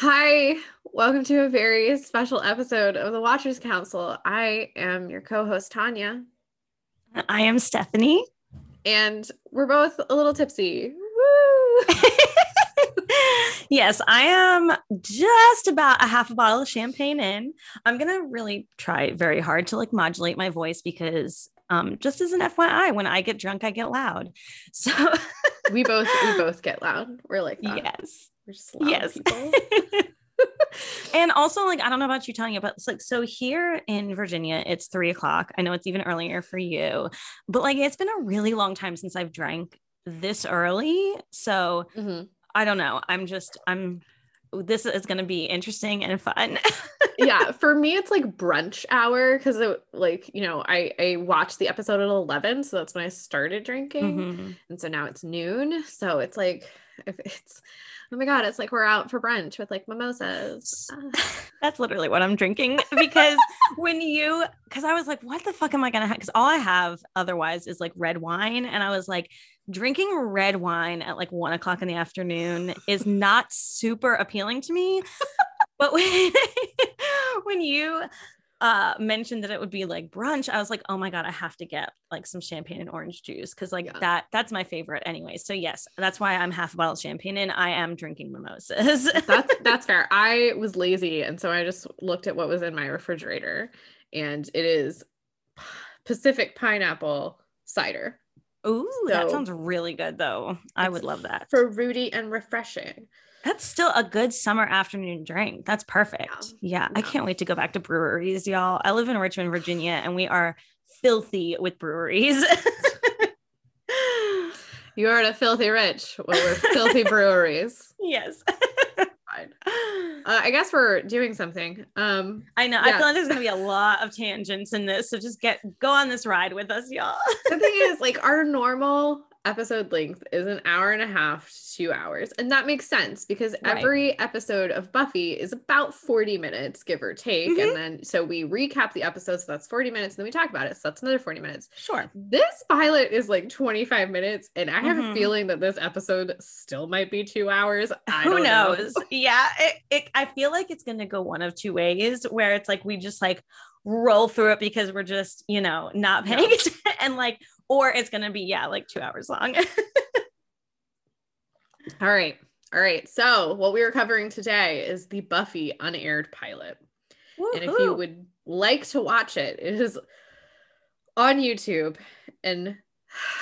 Hi, welcome to a very special episode of the Watchers Council. I am your co host, Tanya, I am Stephanie. and we're both a little tipsy. Woo! yes, I am just about a half a bottle of champagne in. I'm going to really try very hard to like modulate my voice because um just as an FYI, when I get drunk, I get loud. So we both we both get loud. We're like that. yes. We're just loud Yes. people. and also like I don't know about you Tanya, but it's like so here in Virginia, it's three o'clock. I know it's even earlier for you, but like it's been a really long time since I've drank this early. So Mhm. I don't know. I'm just I'm this is going to be interesting and fun. Yeah, for me it's like brunch hour because like you know I I watched the episode at eleven, so that's when I started drinking. Mhm. and so now it's noon so it's like if it's oh my god it's like we're out for brunch with like mimosas Ah. That's literally what I'm drinking because when you because I was like, what the fuck am I gonna have? Because all I have otherwise is like red wine. And I was like, drinking red wine at like one o'clock in the afternoon is not super appealing to me. but when when you uh mentioned that it would be like brunch, I was like, oh my god, I have to get like some champagne and orange juice because like Yeah. that that's my favorite anyway. So yes, that's why I'm half a bottle of champagne and I am drinking mimosas. that's that's fair i was lazy and so i just looked at what was in my refrigerator and it is pacific pineapple cider Ooh, that sounds really good though. I would love that. For fruity and refreshing That's still a good summer afternoon drink. That's perfect. Yeah, I Yeah. can't wait to go back to breweries, y'all. I live in Richmond, Virginia, and we are filthy with breweries. you are a filthy rich well we're filthy breweries yes. Uh, i guess we're doing something um I know. I feel like there's gonna be a lot of tangents in this. So just get go on this ride with us, y'all. the thing is like our normal episode length is an hour and a half to two hours and that makes sense because Right. every episode of buffy is about 40 minutes give or take Mhm. and then so we recap the episode so that's 40 minutes and then we talk about it so that's another 40 minutes Sure. this pilot is like 25 minutes and i have Mhm. a feeling that this episode still might be two hours I Who don't know. knows? Yeah. It, it, I feel like it's gonna go one of two ways where it's like we just like roll through it because we're just, you know, not Yeah. paying attention and like, or it's gonna be, yeah, like two hours long. all right all right so what we are covering today is the buffy unaired pilot And if you would like to watch it, it is on YouTube. And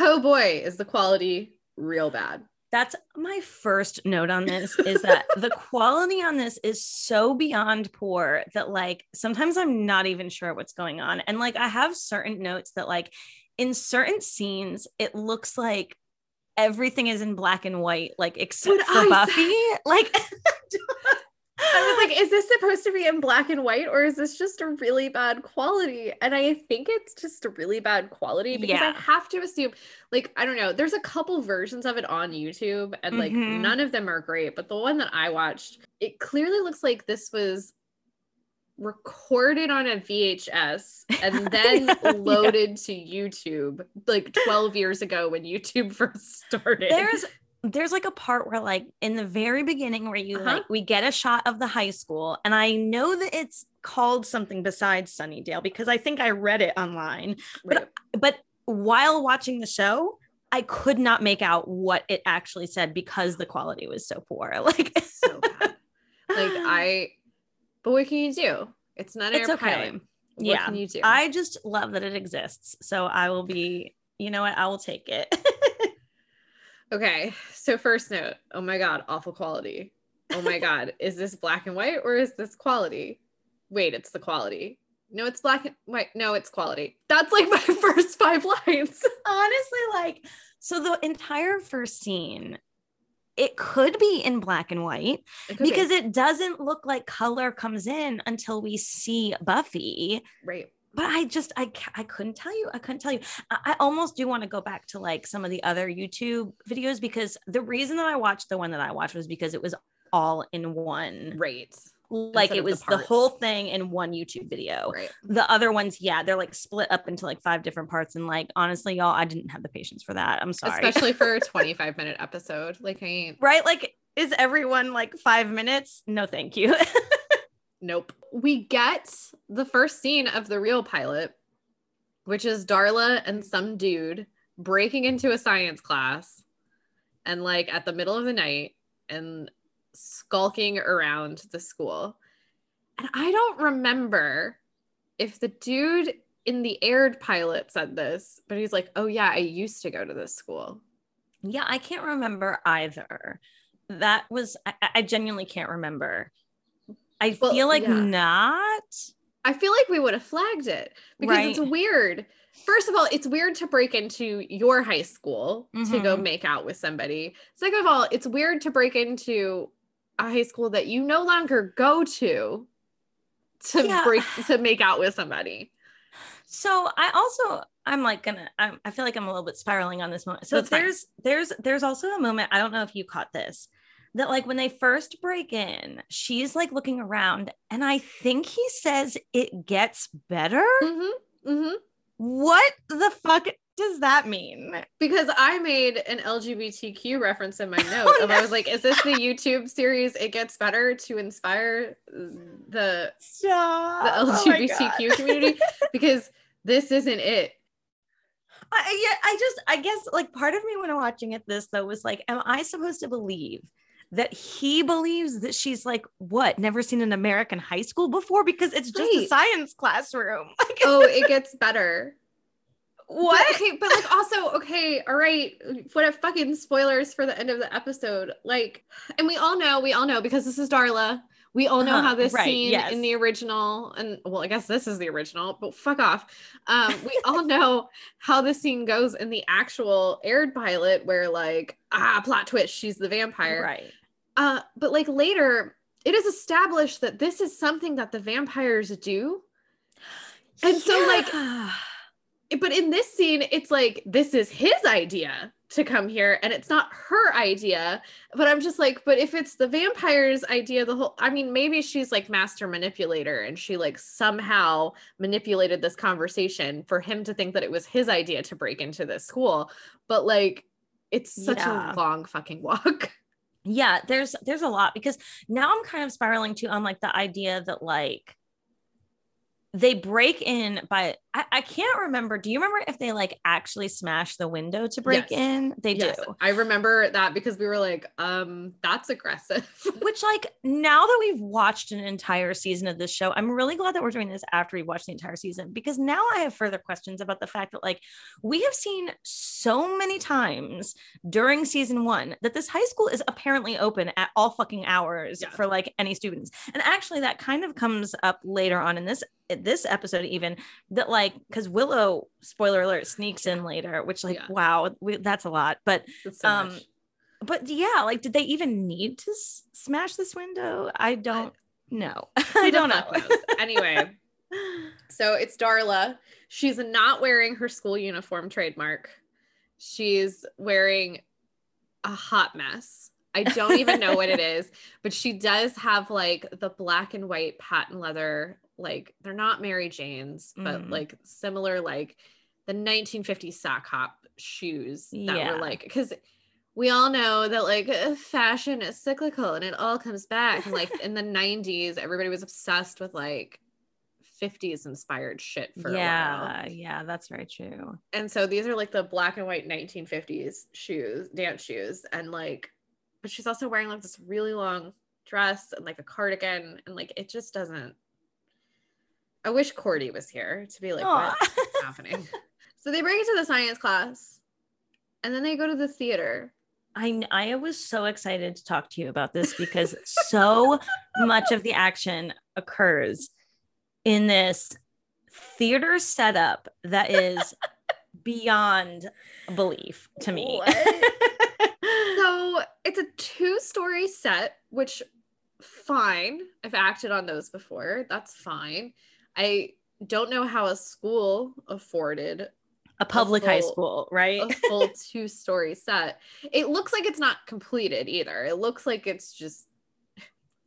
oh boy, is the quality real bad. That's my first note on this is that the quality on this is so beyond poor that like sometimes I'm not even sure what's going on. And like I have certain notes that like in certain scenes it looks like everything is in black and white like except What for I Buffy. Like I was like, is this supposed to be in black and white or is this just a really bad quality? And I think it's just a really bad quality because I have to assume, like, I don't know, there's a couple versions of it on YouTube and like Mhm. none of them are great. But the one that I watched, it clearly looks like this was recorded on a VHS and then Yeah. loaded to YouTube like 12 years ago when YouTube first started. there's there's like a part where like in the very beginning where you Uh-huh. like we get a shot of the high school and i know that it's called something besides sunnydale because i think i read it online Right. but while watching the show i could not make out what it actually said because the quality was so poor like so bad. Like I, but what can you do? It's not it's okay pilot. What yeah can you do? i just love that it exists so i will be you know what i will take it okay. So first note. Oh my god, awful quality. Oh my god, is this black and white or is this quality? Wait, it's the quality. No, it's black and white. No, it's quality. That's like my first five lines. honestly like so the entire first scene it could be in black and white It could be. because it doesn't look like color comes in until we see Buffy. right. But I just I I couldn't tell you. I couldn't tell you. I, I almost do want to go back to like some of the other YouTube videos because the reason that I watched the one that I watched was because it was all in one. Right. Like Instead it of the was the, whole thing in one YouTube video. Right. The other ones, yeah, they're like split up into like five different parts. And like honestly, y'all, I didn't have the patience for that. I'm sorry. Especially for a 25 minute episode. Like I ain't right? Like is everyone like five minutes? No, thank you. Nope. We get the first scene of the real pilot, which is Darla and some dude breaking into a science class and like at the middle of the night and skulking around the school. And I don't remember if the dude in the aired pilot said this, but he's like, oh, yeah, I used to go to this school. yeah, I can't remember either. That was, I, I genuinely can't remember. I Well, feel like yeah. not. I feel like we would have flagged it because it's weird. First of all, it's weird to break into your high school to go Mhm. make out with somebody. Second of all, it's weird to break into a high school that you no longer go to to Yeah. break to make out with somebody. So I also I'm like gonna I'm, I feel like I'm a little bit spiraling on this moment. So That's fine. there's there's there's also a moment I don't know if you caught this that like when they first break in, she's like looking around and I think he says it gets better. Mm-hmm. Mm-hmm. What the fuck does that mean? Because I made an LGBTQ reference in my note. Oh, and I was like, is this the YouTube series It Gets Better to inspire the Stop. the Oh. LGBTQ community? Because this isn't it. I, yeah, I just, I guess, like, part of me when I'm watching it, this though was like, am I supposed to believe that he believes that she's like, what, never seen an American high school before? Because it's just a science classroom. Like, Oh, it gets better. what? But, okay, but like also, okay, all right. What a fucking spoilers for the end of the episode? Like, and we all know, we all know because this is Darla. We all know Uh-huh, how this right, scene yes. in the original, and well, I guess this is the original, but fuck off. Um, we all know how this scene goes in the actual aired pilot, where like, ah, plot twist, she's the vampire. Right. Uh, but like later, it is established that this is something that the vampires do. And so, like, but in this scene it's like this is his idea to come here and it's not her idea but i'm just like but if it's the vampire's idea the whole i mean maybe she's like master manipulator and she like somehow manipulated this conversation for him to think that it was his idea to break into this school but like it's such Yeah. a long fucking walk yeah there's there's a lot because now i'm kind of spiraling too on like the idea that like they break in by I, I can't remember do you remember if they like actually smash the window to break Yes. in? They yes. do. I remember that because we were like um that's aggressive. Which like now that we've watched an entire season of this show i'm really glad that we're doing this after we've watched the entire season because now i have further questions about the fact that like we have seen so many times during season one that this high school is apparently open at all fucking hours Yeah. for like any students. And actually that kind of comes up later on in this this episode even that like because willow spoiler alert sneaks in later which like Yeah. wow we, that's a lot but so um much. but yeah like did they even need to s- smash this window i don't know i don't know Who the fuck knows? anyway So it's Darla. She's not wearing her school uniform trademark. She's wearing a hot mess. I don't even know what it is, but she does have like the black and white patent leather, like they're not Mary Jane's, but Mm. like similar, like the 1950s sock hop shoes that Yeah. were like, because we all know that like fashion is cyclical and it all comes back. And like in the 90s, everybody was obsessed with like 50s inspired shit for a while. yeah yeah that's very true And so these are like the black and white 1950s shoes, dance shoes. And like, but she's also wearing like this really long dress and like a cardigan. And like, it just doesn't. I wish Cordy was here to be like, Aw. what's happening? So they bring it to the science class and then they go to the theater. I I was so excited to talk to you about this because so much of the action occurs in this theater setup that is beyond belief to me. So it's a two story set, which fine. I've acted on those before. That's fine. I don't know how a school afforded a public high full- school, right? a full two story set. It looks like it's not completed either. It looks like it's just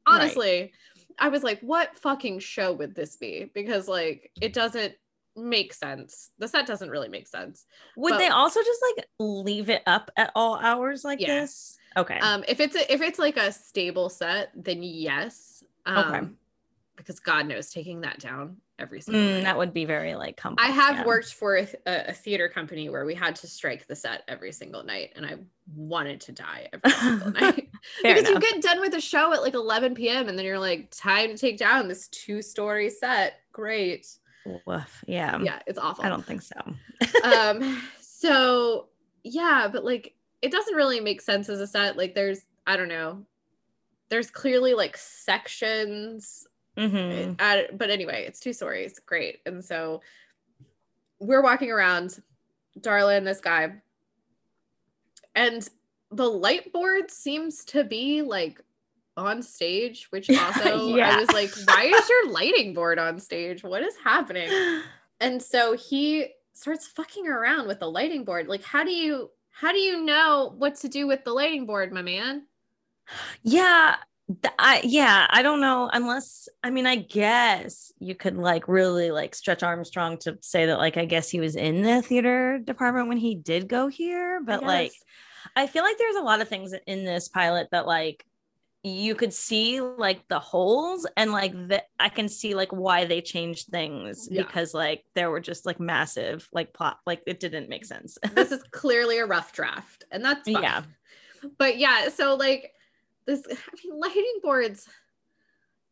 Right. honestly, I was like, what fucking show would this be? Because like it doesn't make sense. The set doesn't really make sense. Would but- they also just like leave it up at all hours like Yeah. this? Okay. Um, if it's a, if it's like a stable set, then yes. Um, Okay. Because God knows, taking that down every single Mm, night. that would be very like I have yeah. worked for a, a theater company where we had to strike the set every single night, and I wanted to die every single night because enough. you get done with the show at like 11 p.m. and then you're like, time to take down this two-story set. Great, Woof. Yeah. yeah, it's awful. I don't think so. um so yeah but like it doesn't really make sense as a set like there's i don't know there's clearly like sections Mhm. uh, but anyway it's two stories. Great. And so we're walking around darla and this guy. And the light board seems to be like on stage which also Yeah. i was like why is your lighting board on stage? What is happening? And so he starts fucking around with the lighting board. Like how do you how do you know what to do with the lighting board my man? Yeah. I yeah, I don't know unless I mean I guess you could like really like stretch Armstrong to say that like I guess he was in the theater department when he did go here, but like I feel like there's a lot of things in this pilot that like you could see like the holes and like that I can see like why they changed things Yeah. because like there were just like massive like plot like it didn't make sense. this is clearly a rough draft and that's fine. Yeah. but yeah so like this i mean lighting boards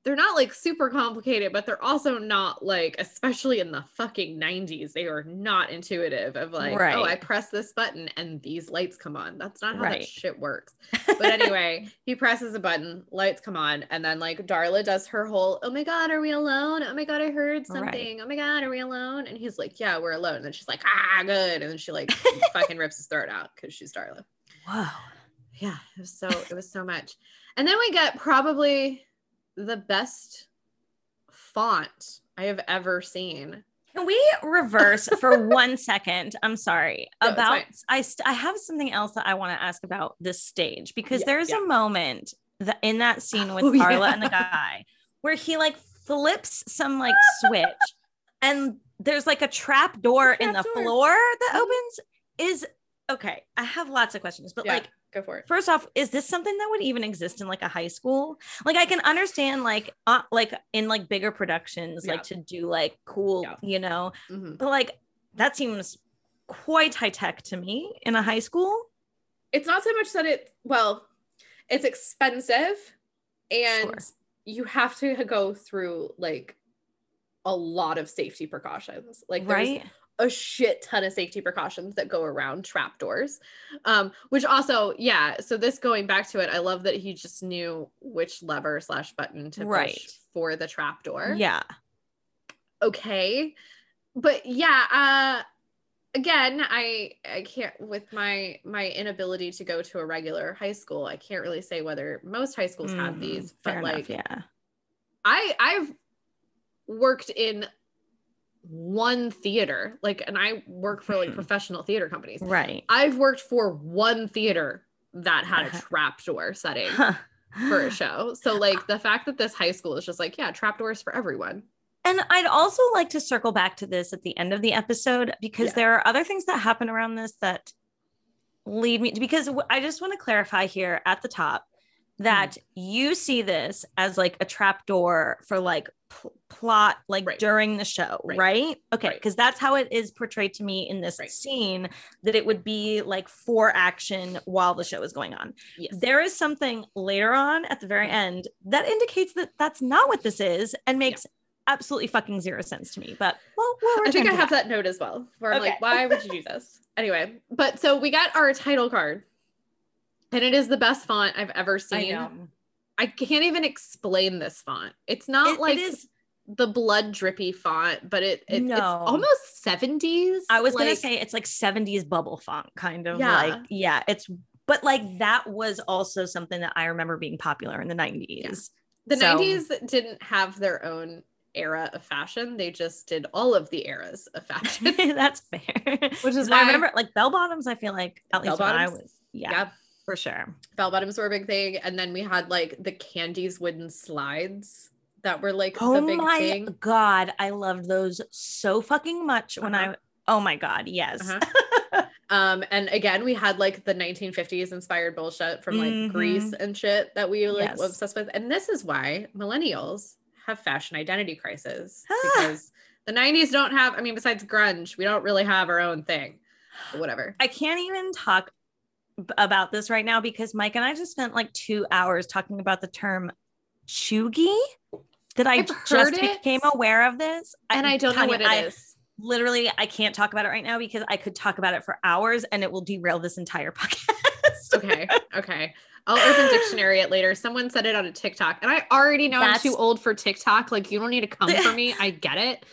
they're not like super complicated but they're also not like especially in the fucking 90s they are not intuitive of like oh i press this button and these lights come on that's not how Right. that shit works but anyway, he presses a button, lights come on, and then like Darla does her whole, oh my god, are we alone? Oh my god, I heard Right. something. Oh my god, are we alone? And he's like, yeah, we're alone. And then she's like, ah, good. And then she like fucking rips his throat out because she's Darla. Whoa. Yeah, it was so it was so much. And then we get probably the best font I have ever seen. Can we reverse for one second? I'm sorry. No, about. I st- I have something else that I want to ask about this stage because Yeah, there's yeah. a moment that in that scene with Oh, Carla yeah. and the guy where he like flips some like switch and there's like a trap door in the door. floor that Mhm. opens is okay. I have lots of questions, but like go for it. First off, is this something that would even exist in like a high school? Like I can understand like uh, like in like bigger productions Yeah. like to do like cool, Yeah. you know. Mhm. But like that seems quite high tech to me in a high school. It's not so much that it well, it's expensive and Sure. you have to go through like a lot of safety precautions. Like there's right? A shit ton of safety precautions that go around trapdoors. Um, which also, yeah. So this going back to it, I love that he just knew which lever slash button to Right. push for the trapdoor. Yeah. Okay. But yeah, uh again, I I can't with my my inability to go to a regular high school, I can't really say whether most high schools have Mm, these, fair but enough, like yeah. I I've worked in one theater, like, and I work for like professional theater companies. Right. I've worked for one theater that had a trapdoor setting for a show. So like the fact that this high school is just like, yeah, trapdoors for everyone. And I'd also like to circle back to this at the end of the episode because Yeah. there are other things that happen around this that lead me because I just want to clarify here at the top that Mm-hmm. you see this as like a trap door for like pl- plot like Right. during the show, right? Right. Okay, Right. because that's how it is portrayed to me in this Right. scene that it would be like for action while the show is going on. Yes. There is something later on at the very end that indicates that that's not what this is and makes absolutely fucking zero sense to me. But well, I think I have that. that note as well. Where I'm Okay. like, why would you do this? Anyway, but so we got our title card, and it is the best font I've ever I seen. know. I can't even explain this font. It's not It- like it is. the blood drippy font, but it, it it's No. almost 70s. I was gonna say it's like 70s bubble font, kind of Yeah. like yeah. It's but like that was also something that I remember being popular in the 90s. the so- 90s didn't have their own era of fashion. They just did all of the eras of fashion. That's fair. Which is why I remember like bell bottoms. I feel like at least when I was yeah, yeah. For sure. Bell bottoms were a big thing. And then we had like the candies wooden slides that were like Oh the big my thing. god, I loved those so fucking much when I. Uh-huh. Oh my god, yes. Uh-huh. Um, and again, we had like the 1950s inspired bullshit from like Mhm. Grease and shit that we like Yes. were obsessed with. And this is why millennials have fashion identity crisis because the 90s don't have, I mean, besides grunge, we don't really have our own thing. Whatever. I can't even talk about this right now because Mike and I just spent like two hours talking about the term chuggy. That I I've just it. became aware of this, And I don't know what it is. I- Literally, I can't talk about it right now because I could talk about it for hours and it will derail this entire podcast. okay. Okay. I'll open dictionary it later. Someone said it on a TikTok, and I already know That's- I'm too old for TikTok. Like, you don't need to come for me. I get it.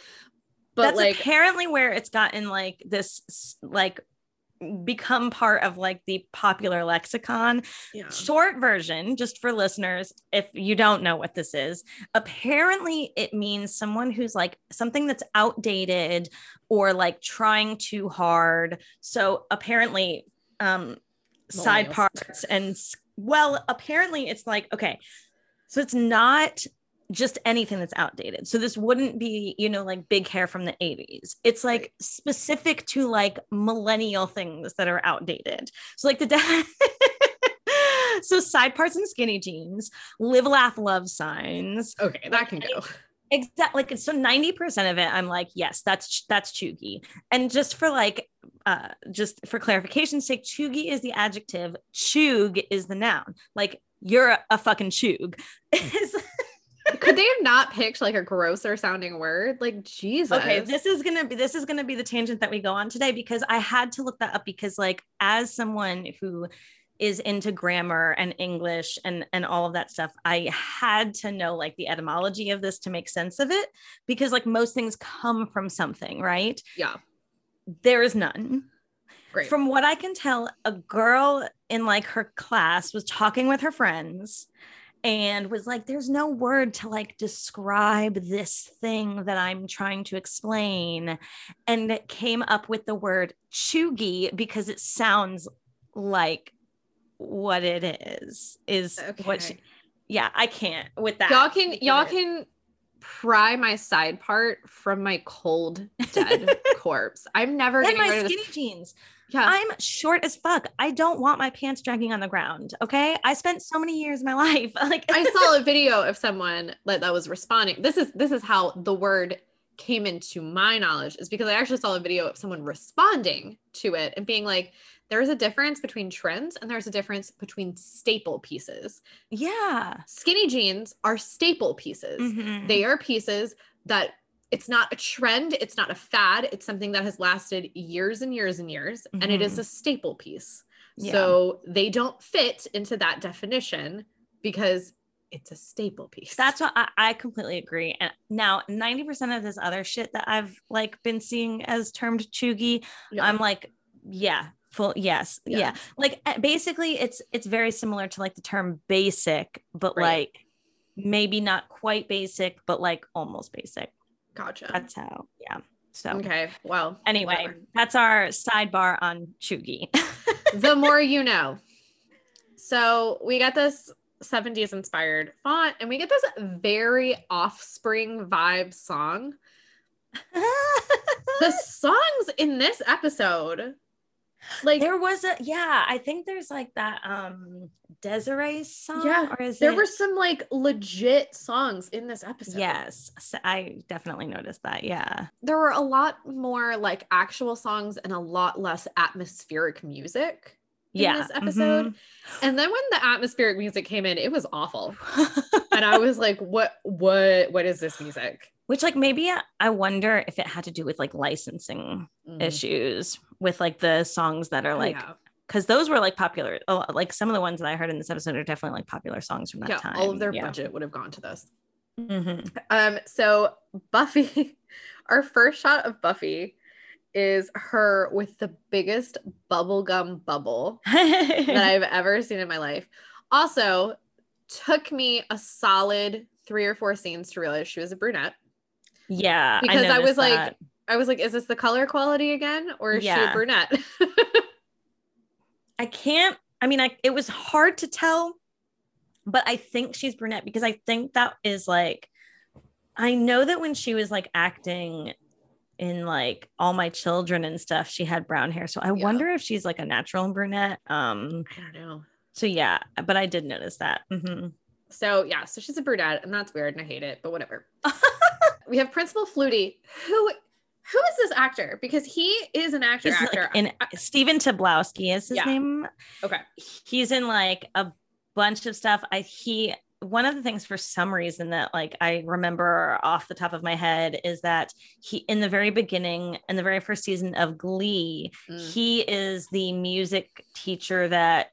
But That's like, apparently where it's gotten like this, like, become part of like the popular lexicon. yeah. Short version, just for listeners, if you don't know what this is, apparently it means someone who's like something that's outdated or like trying too hard. So apparently, um, side parts and well, apparently it's like okay, so it's not just anything that's outdated. So this wouldn't be, you know, like big hair from the 80s. It's like Right. specific to like millennial things that are outdated. So like the so side parts and skinny jeans, live, laugh, love signs. Okay, that can go. Exactly. Like so 90% of it, I'm like, yes, that's that's chuggy. And just for like uh just for clarification's sake, chuggy is the adjective, chug is the noun. Like you're a, a fucking chug. Could they have not picked like a grosser sounding word? Like Jesus. Okay, this is gonna be this is gonna be the tangent that we go on today because I had to look that up because like as someone who is into grammar and English and and all of that stuff, I had to know like the etymology of this to make sense of it because like most things come from something, right? yeah, There is none. great. From what I can tell, a girl in like her class was talking with her friends and was like, there's no word to like describe this thing that I'm trying to explain. And it came up with the word chuggy because it sounds like what it is, is what she, yeah, I can't with that. y'all can y'all can pry my side part from my cold dead corpse. I'm never and getting my rid of skinny this. jeans. Yeah. I'm short as fuck. I don't want my pants dragging on the ground. Okay. I spent so many years of my life. Like I saw a video of someone that, that was responding. This is this is how the word came into my knowledge is because I actually saw a video of someone responding to it and being like, there's a difference between trends and there's a difference between staple pieces. yeah. Skinny jeans are staple pieces. Mhm. They are pieces that it's not a trend, it's not a fad, it's something that has lasted years and years and years, and it is Mhm. a staple piece. Yeah. So they don't fit into that definition because it's a staple piece. That's what I, I completely agree. And now 90% of this other shit that I've like been seeing as termed chuggy, Yeah. I'm like, yeah, full yes. Yeah. Yeah. Like uh, basically it's it's very similar to like the term basic, but Right. like maybe not quite basic, but like almost basic. Gotcha. That's how, yeah. So Okay. Well, anyway, whatever. that's our sidebar on chuggy. the more you know. So we got this 70s inspired font and we get this very offspring vibe song. The songs in this episode, like there was a yeah, I think there's like that um Des'ree song. Yeah, or is there it were some like legit songs in this episode. yes, I definitely noticed that. Yeah. There were a lot more like actual songs and a lot less atmospheric music in Yeah. this episode. And then when the atmospheric music came in, it was awful. and I was like, what what what is this music? Which like maybe I- wonder if it had to do with like licensing Mm. issues with like the songs that are Oh, like yeah. Because those were like popular. Oh, like some of the ones that I heard in this episode are definitely like popular songs from that yeah, time. all of their yeah. budget would have gone to this. Mhm. Um, so Buffy, our first shot of Buffy is her with the biggest bubblegum bubble that I've ever seen in my life. Also, took me a solid three or four scenes to realize she was a brunette. yeah, Because I was noticed like. I was like, is this the color quality again? Or is she a brunette? I can't. I mean, I it was hard to tell, but I think she's brunette because I think that is like, I know that when she was like acting in like all my children and stuff, she had brown hair. So I Yeah. wonder if she's like a natural brunette. Um, I don't know. so yeah, but I did notice that. Mhm. So yeah, so she's a brunette, and that's weird, and I hate it, but whatever. we have Principal Flutie, who who is this actor? Because he is an actor. He's actor. like in Stephen Tobolowsky is his Yeah. name. okay. He's in like a bunch of stuff. I he one of the things for some reason that like I remember off the top of my head is that he in the very beginning in the very first season of Glee, Mm. he is the music teacher that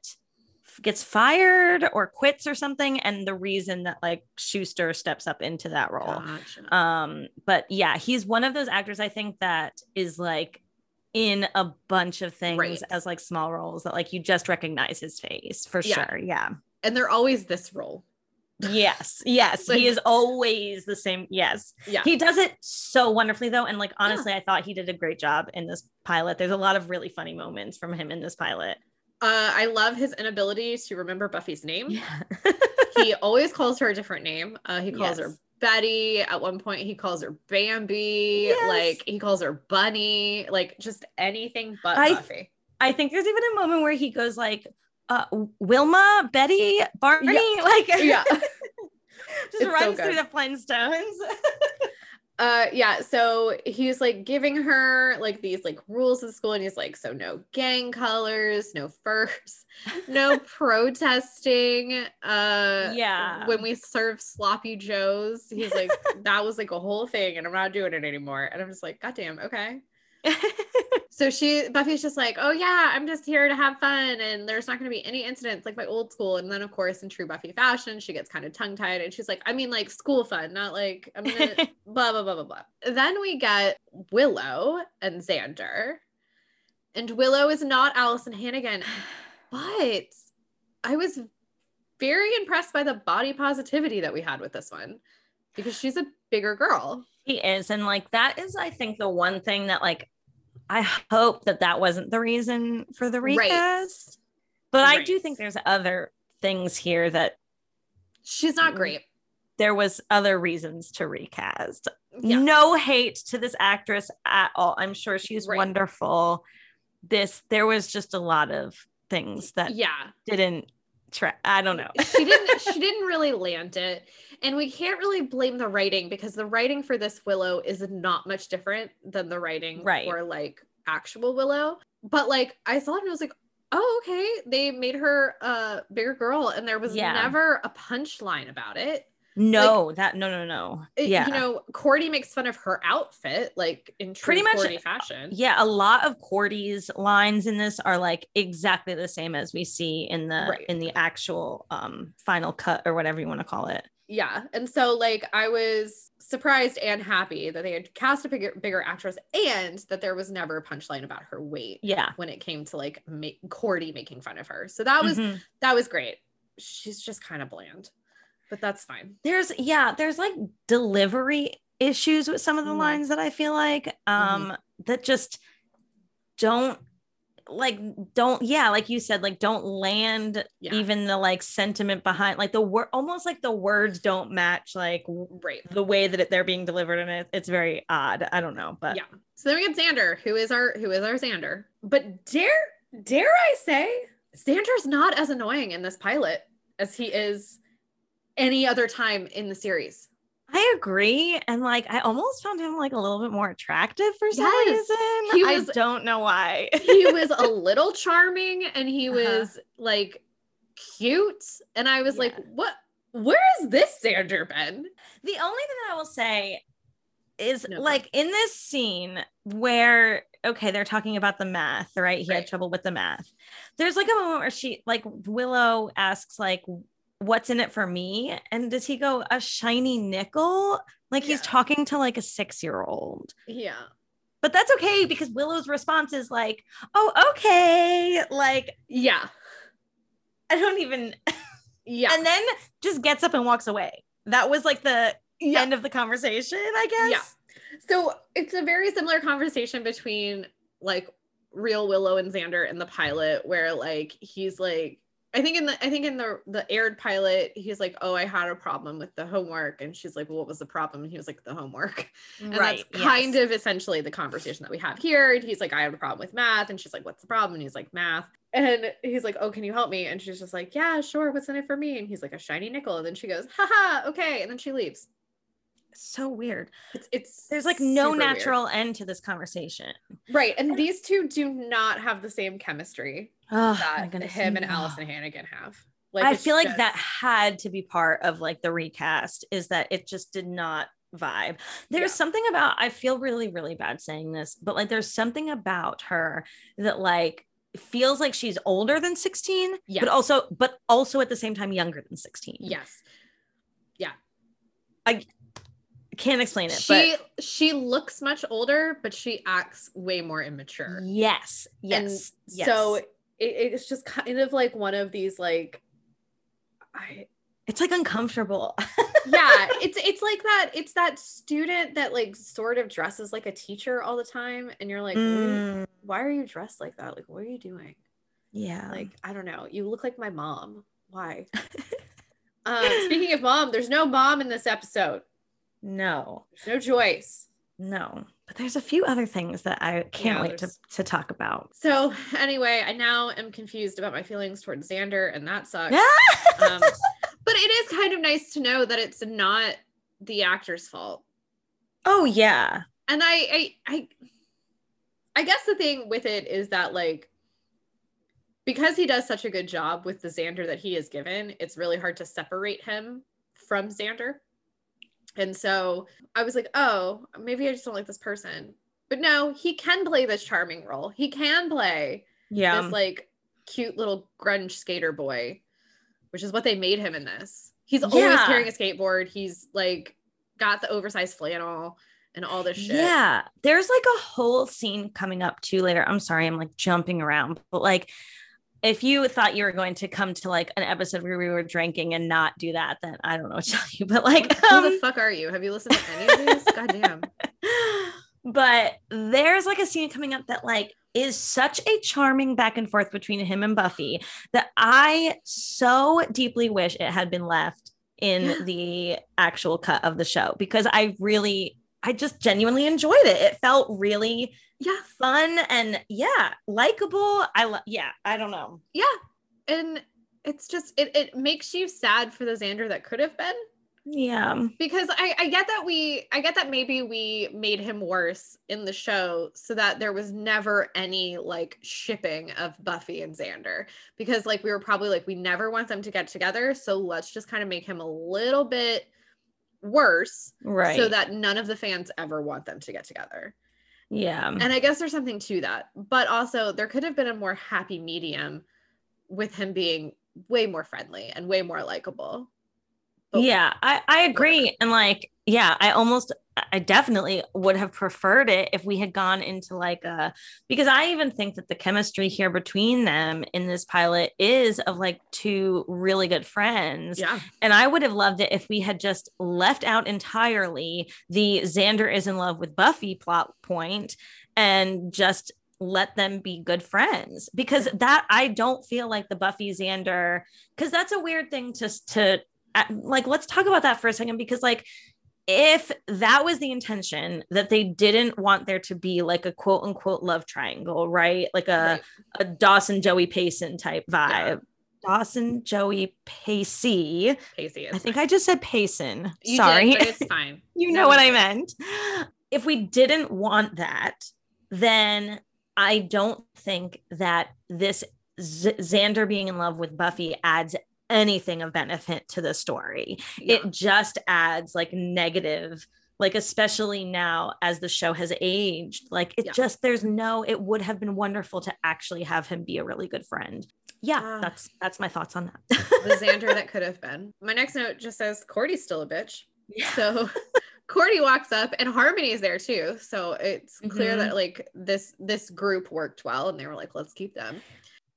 gets fired or quits or something and the reason that like Schuester steps up into that role. Gotcha. Um, but yeah, he's one of those actors I think that is like in a bunch of things Right. as like small roles that like you just recognize his face for Yeah. sure. Yeah. and they're always this role. Yes. Yes. Like- he is always the same. Yes. Yeah. He does it so wonderfully though. And like honestly, I thought he did a great job in this pilot. There's a lot of really funny moments from him in this pilot. Uh, I love his inability to remember Buffy's name. Yeah. he always calls her a different name. Uh, he calls her Betty. At one point, he calls her Bambi. Yes. Like he calls her Bunny. Like just anything but I- Buffy. I think there's even a moment where he goes like, uh, Wilma, Betty, Barney, like Yeah. just It's so runs through the Flintstones. Uh yeah, so he's like giving her like these like rules at school and he's like so no gang colors, no furs, no protesting. Uh Yeah. When we serve sloppy joes, he's like that was like a whole thing and I'm not doing it anymore. And I'm just like god damn, okay. So she Buffy's just like, "Oh yeah, I'm just here to have fun and there's not going to be any incidents like my old school." And then of course in true Buffy fashion, she gets kind of tongue-tied and she's like, "I mean like school fun, not like I'm to blah blah blah blah blah." Then we get Willow and Xander. And Willow is not Alyson Hannigan, but I was very impressed by the body positivity that we had with this one because she's a bigger girl. He is. And like that is, I think, the one thing that like I hope that that wasn't the reason for the recast. But I do think there's other things here that She's not great. there was other reasons to recast. Yeah. No hate to this actress at all. I'm sure she's Right. wonderful. This there was just a lot of things that Yeah. didn't I don't know. she didn't she didn't really land it and we can't really blame the writing because the writing for this willow is not much different than the writing Right. for like actual willow but like i saw it and i was like oh okay they made her a bigger girl and there was Yeah. never a punchline about it No, that no, no, no. Yeah. you know cordy makes fun of her outfit like in Pretty much- cordy fashion yeah, a lot of Cordy's lines in this are like exactly the same as we see in the Right. in the actual um final cut or whatever you want to call it. yeah and so like i was surprised and happy that they had cast a bigger, bigger actress and that there was never a punchline about her weight Yeah. when it came to like cordy making fun of her so that was Mhm. that was great she's just kind of bland but that's fine there's yeah, there's like delivery issues with some of the Mhm. lines that I feel like Mm-hmm. um that just don't like don't yeah like you said like don't land Yeah. even the like sentiment behind like the word almost like the words don't match like right the way that it, they're being delivered and it, it's very odd i don't know but yeah so then we get xander who is our who is our xander but dare dare i say xander's not as annoying in this pilot as he is any other time in the series I agree. And like, I almost found him like a little bit more attractive for some Yes. reason. He I don't know why. he was a little charming and he Uh-huh. was like cute and i was like what where is this xander been the only thing that I will say is No, like in this scene where, okay, they're talking about the math, right? He Right. had trouble with the math. There's like a moment where she, like, Willow asks, like, what's in it for me? And does he go, a shiny nickel? Like he's Yeah. talking to like a six year old. yeah But that's okay because Willow's response is like, oh, okay. Like, yeah I don't even, yeah and then just gets up and walks away. That was like the yeah end of the conversation, I guess. Yeah. So it's a very similar conversation between like real Willow and Xander in the pilot, where like he's like I think in the I think in the the aired pilot, he's like, "Oh, I had a problem with the homework," and she's like, "Well, what was the problem?" And he was like, "The homework." And right. that's kind of essentially the conversation that we have here. And he's like, "I have a problem with math," and she's like, "What's the problem?" And he's like, "Math." And he's like, "Oh, can you help me?" And she's just like, "Yeah, sure. What's in it for me?" And he's like, "A shiny nickel." And then she goes, "Haha, okay." And then she leaves. So weird. It's it's There's like no super weird. natural end to this conversation. right. And these two do not have the same chemistry Oh, that him and. Alyson Hannigan have. Like I feel like that had to be part of like the recast is that it just did not vibe. There's Yeah. something about I feel really really bad saying this, but like there's something about her that like feels like she's older than 16, Yes. but also but also at the same time younger than 16. Yes. Can't explain it, She she looks much older, but she acts way more immature. but yes, yes. yes. So it, it's just kind of like one of these like I it's like uncomfortable. yeah, it's it's like that it's that student that like sort of dresses like a teacher all the time and you're like, "Why- Mm, why are you dressed like that? Like what are you doing? yeah. Like, I don't know. You look like my mom. Why? um, speaking of mom, there's no mom in this episode. No. There's no choice. No. But there's a few other things that I can't Yeah, wait to, to talk about. So anyway, I now am confused about my feelings towards Xander, and that sucks. um, but it is kind of nice to know that it's not the actor's fault. oh yeah. And I, I, I, I guess the thing with it is that like, because he does such a good job with the Xander that he is given, it's really hard to separate him from Xander. And so I was like, oh, maybe I just don't like this person. But no, he can play this charming role. He can play Yeah. this like cute little grunge skater boy, which is what they made him in this. He's always carrying a skateboard. He's like got the oversized flannel and all this shit. Yeah, there's like a whole scene coming up too later. I'm sorry, I'm like jumping around, but like if you thought you were going to come to like an episode where we were drinking and not do that, then I don't know what to tell you. But like, Who um, the fuck are you? Have you listened to any of these? God damn. but there's like a scene coming up that like is such a charming back and forth between him and Buffy that I so deeply wish it had been left in the actual cut of the show because I really I just genuinely enjoyed it. It felt really Yeah. fun and yeah, likable. I lo- yeah, I don't know. Yeah. And it's just it, it makes you sad for the Xander that could have been. Yeah. because I, I get that we I get that maybe we made him worse in the show so that there was never any like shipping of Buffy and Xander because like we were probably like we never want them to get together so let's just kind of make him a little bit worse Right. so that none of the fans ever want them to get together. yeah. And I guess there's something to that. But also there could have been a more happy medium with him being way more friendly and way more likable. But- yeah, I, I agree. And like, yeah, I almost, I definitely would have preferred it if we had gone into like a, because I even think that the chemistry here between them in this pilot is of like two really good friends. Yeah. And I would have loved it if we had just left out entirely the Xander is in love with Buffy plot point and just let them be good friends because that I don't feel like the Buffy Xander because that's a weird thing to to uh, like let's talk about that for a second because like if that was the intention that they didn't want there to be like a quote unquote love triangle right like a Right. a Dawson Joey Payson type vibe Yeah. Dawson Joey Pacey Pacey is I think fine. I just said Payson You sorry did, it's fine. you No know what I meant. If we didn't want that, then I don't think that this Z- Xander being in love with Buffy adds anything of benefit to the story. Yeah. It just adds like negative, like especially now as the show has aged. Like it Yeah. just there's no. It would have been wonderful to actually have him be a really good friend. Yeah, Ah. that's that's my thoughts on that. the Xander that could have been. My next note just says Cordy's still a bitch. Yeah. So Cordy walks up and Harmony's there too. So it's clear Mhm. that like this this group worked well and they were like, let's keep them.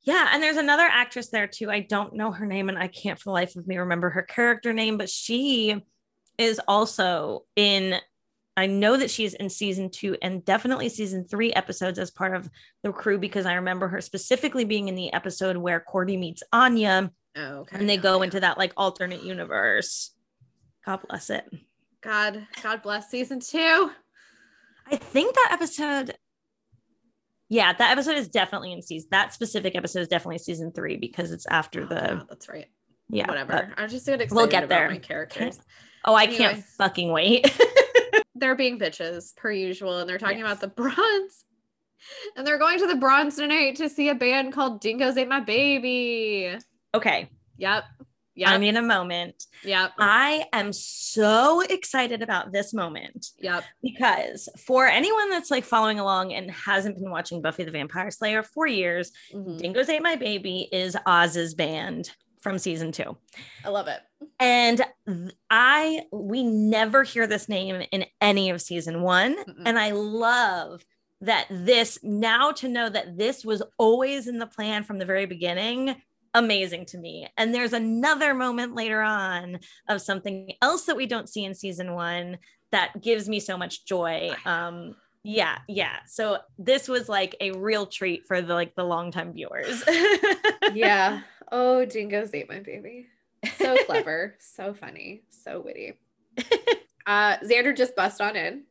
Yeah, and there's another actress there too. I don't know her name and I can't for the life of me remember her character name, but she is also in I know that she's in season two and definitely season three episodes as part of the crew because I remember her specifically being in the episode where Cordy meets Anya Oh, okay. and they go into that like alternate universe. God bless it. God, God bless season two. I think that episode, yeah, that episode is definitely in season. That specific episode is definitely season three because it's after Oh, the God, that's right. yeah. Whatever. I'm just gonna We'll get there. my characters. oh, I can't fucking wait. They're being bitches per usual, and they're talking Yes. about the bronze. And they're going to the bronze tonight to see a band called Dingoes Ate My Baby. okay, Yep. Yep. I mean, a moment. Yeah. I am so excited about this moment Yep. because for anyone that's like following along and hasn't been watching Buffy the Vampire Slayer for years, Mhm. Dingoes Ate My Baby is Oz's band from season two. I love it. And I, we never hear this name in any of season one. Mm-mm. And I love that this now to know that this was always in the plan from the very beginning. Amazing to me. And there's another moment later on of something else that we don't see in season one that gives me so much joy. Um, yeah, yeah. So this was like a real treat for the like the longtime viewers. yeah. Oh, Dingoes Ate My Baby. So clever. so funny. So witty. Uh, Xander just bust on in.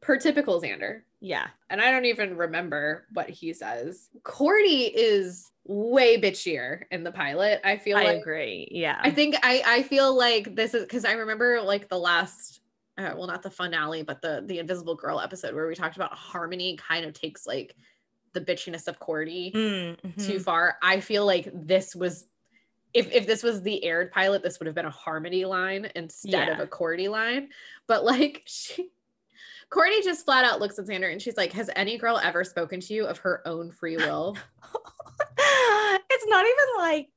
Per typical Xander. Yeah. and I don't even remember what he says. Cordy is way bitchier in the pilot. I feel I like agree. Yeah. I think I I feel like this is because I remember like the last uh, well not the finale but the the Invisible Girl episode where we talked about Harmony kind of takes like the bitchiness of Cordy Mm, mhm. too far. I feel like this was if if this was the aired pilot, this would have been a harmony line instead of a Cordy line. But like she Cordy just flat out looks at Xander and she's like, Has any girl ever spoken to you of her own free will? it's not even like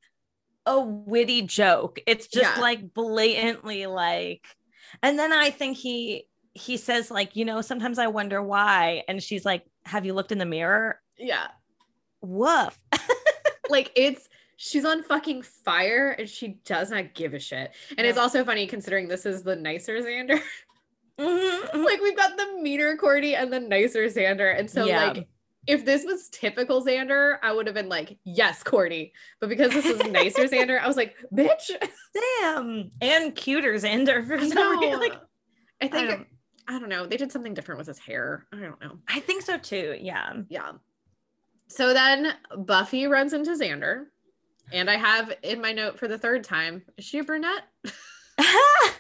a witty joke. It's just Yeah. like blatantly like and then I think he he says like, you know, sometimes I wonder why and she's like, "Have you looked in the mirror?" yeah. Woof. Like it's she's on fucking fire and she does not give a shit. And it's also funny considering this is the nicer Xander. Mhm, mhm. like we've got the meaner Cordy and the nicer Xander. And so Yeah. like if this was typical Xander, I would have been like, yes, Cordy. But because this is nicer Xander, I was like, bitch. Damn. And cuter Xander for I some reason. Like I think don't- I don't know. They did something different with his hair. I don't know. I think so too. Yeah. Yeah. So then Buffy runs into Xander. And I have in my note for the third time, is she a brunette?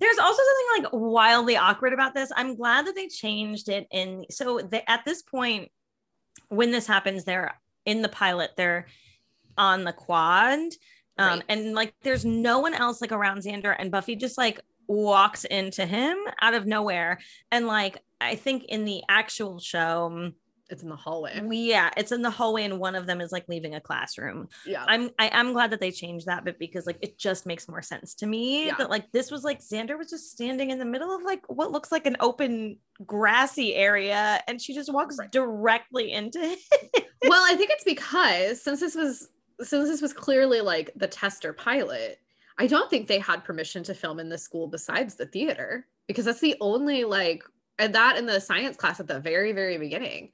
There's also something like wildly awkward about this. I'm glad that they changed it in. So they, at this point, when this happens, they're in the pilot. They're on the quad, um, Right. and like there's no one else like around Xander, and Buffy just like walks into him out of nowhere, and like I think in the actual show, It's in the hallway. yeah, it's in the hallway, and one of them is like leaving a classroom. Yeah. I'm I am glad that they changed that bit because like it just makes more sense to me Yeah. that like this was like Xander was just standing in the middle of like what looks like an open grassy area and she just walks Right. directly into it. well, I think it's because since this was since this was clearly like the tester pilot, I don't think they had permission to film in the school besides the theater because that's the only like and that in the science class at the very very beginning.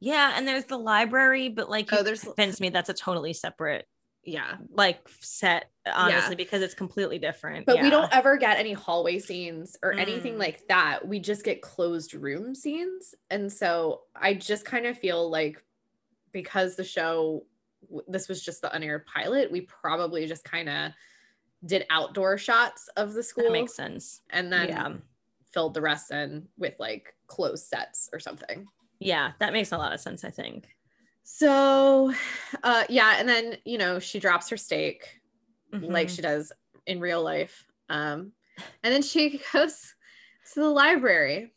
Yeah, and there's the library, but like you Oh, there's convinced me that's a totally separate yeah, like set, honestly, because it's completely different. but we don't ever get any hallway scenes or anything Mm. like that. We just get closed room scenes, and so I just kind of feel like because the show this was just the unaired pilot, we probably just kind of did outdoor shots of the school that makes sense. and then yeah. filled the rest in with like closed sets or something. Yeah, that makes a lot of sense, I think. So, uh, yeah, and then you know she drops her steak like Mhm. she does in real life, um, and then she goes to the library.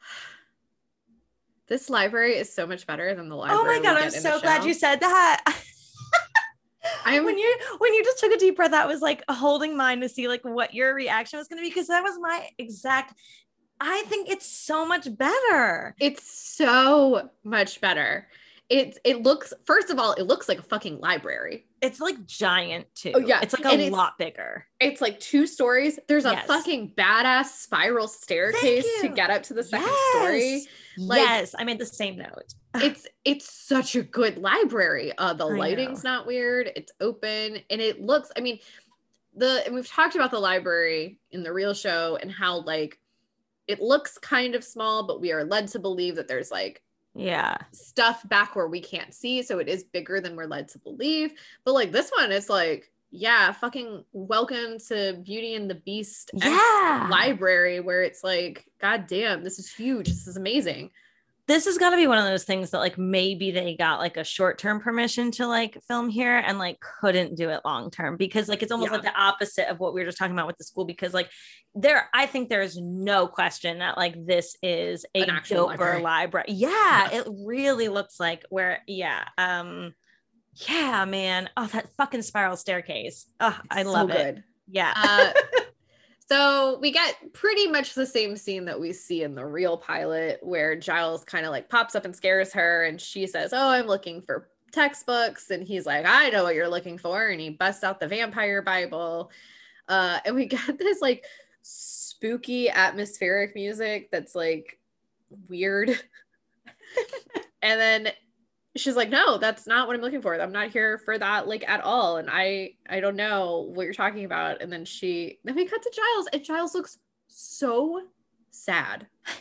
This library is so much better than the library. Oh my god, I'm so glad you said that. I'm- when you when you just took a deep breath, that was like holding mine to see like what your reaction was gonna be because that was my exact. I think it's so much better. It's so much better. it's it looks first of all, it looks like a fucking library. It's like giant too. Oh, yeah. It's like a And lot bigger. It's like two stories. There's a Yes. fucking badass spiral staircase to get up to the second story. Like- yes, I made the same note. It's it's such a good library. Uh the I lighting's not weird. It's open and it looks I mean the and we've talked about the library in the real show and how like it looks kind of small but we are led to believe that there's like Yeah. stuff back where we can't see so it is bigger than we're led to believe but like this one it's like yeah fucking welcome to beauty and the beast Yeah. library where it's like god damn this is huge this is amazing This has got to be one of those things that like maybe they got like a short-term permission to like film here and like couldn't do it long term because like it's almost Yeah. like the opposite of what we were just talking about with the school because like there I think there is no question that like this is a doper library. library. Yeah, it really looks like where yeah. Um yeah, man. Oh, that fucking spiral staircase. Oh, I So love it. Yeah. uh, so we get pretty much the same scene that we see in the real pilot where giles kind of like pops up and scares her and she says oh i'm looking for textbooks. And he's like i know what you're looking for. And he busts out the vampire bible. Uh, and we get this like spooky atmospheric music that's like weird. And then she's like no that's not what i'm looking for. I'm not here for that like at all. And i i don't know what you're talking about. And then she then we cut to giles and giles looks so sad.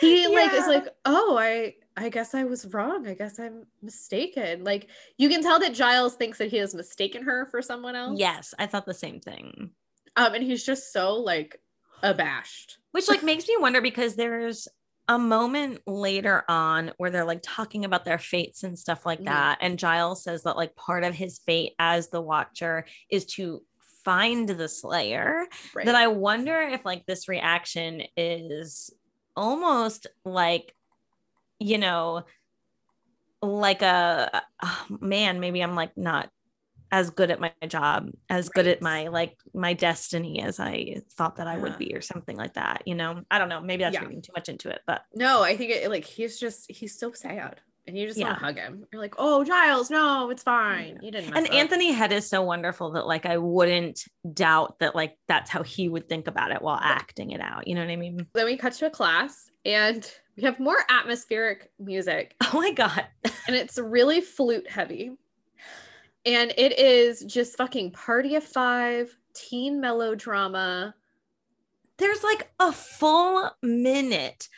He like is like oh i i guess i was wrong. I guess i'm mistaken. Like you can tell that giles thinks that he has mistaken her for someone else. Yes, I thought the same thing. um and he's just so like abashed. Which like makes me wonder because there's a moment later on where they're like talking about their fates and stuff like Mhm. that and giles says that like part of his fate as the watcher is to find the slayer right that i wonder if like this reaction is almost like you know like a oh, man maybe i'm like not as good at my job as good at my like my destiny as i thought that i would be or something like that you know? I don't know. Maybe that's Yeah. reading too much into it but no i think it like he's just he's so sad and you just want to hug him. You're like oh giles no it's fine. You didn't mess and up." anthony head is so wonderful that like i wouldn't doubt that like that's how he would think about it while acting it out you know what i mean? Then we cut to a class and we have more atmospheric music. Oh my god. And it's really flute heavy and it is just fucking party of five teen melodrama there's like a full minute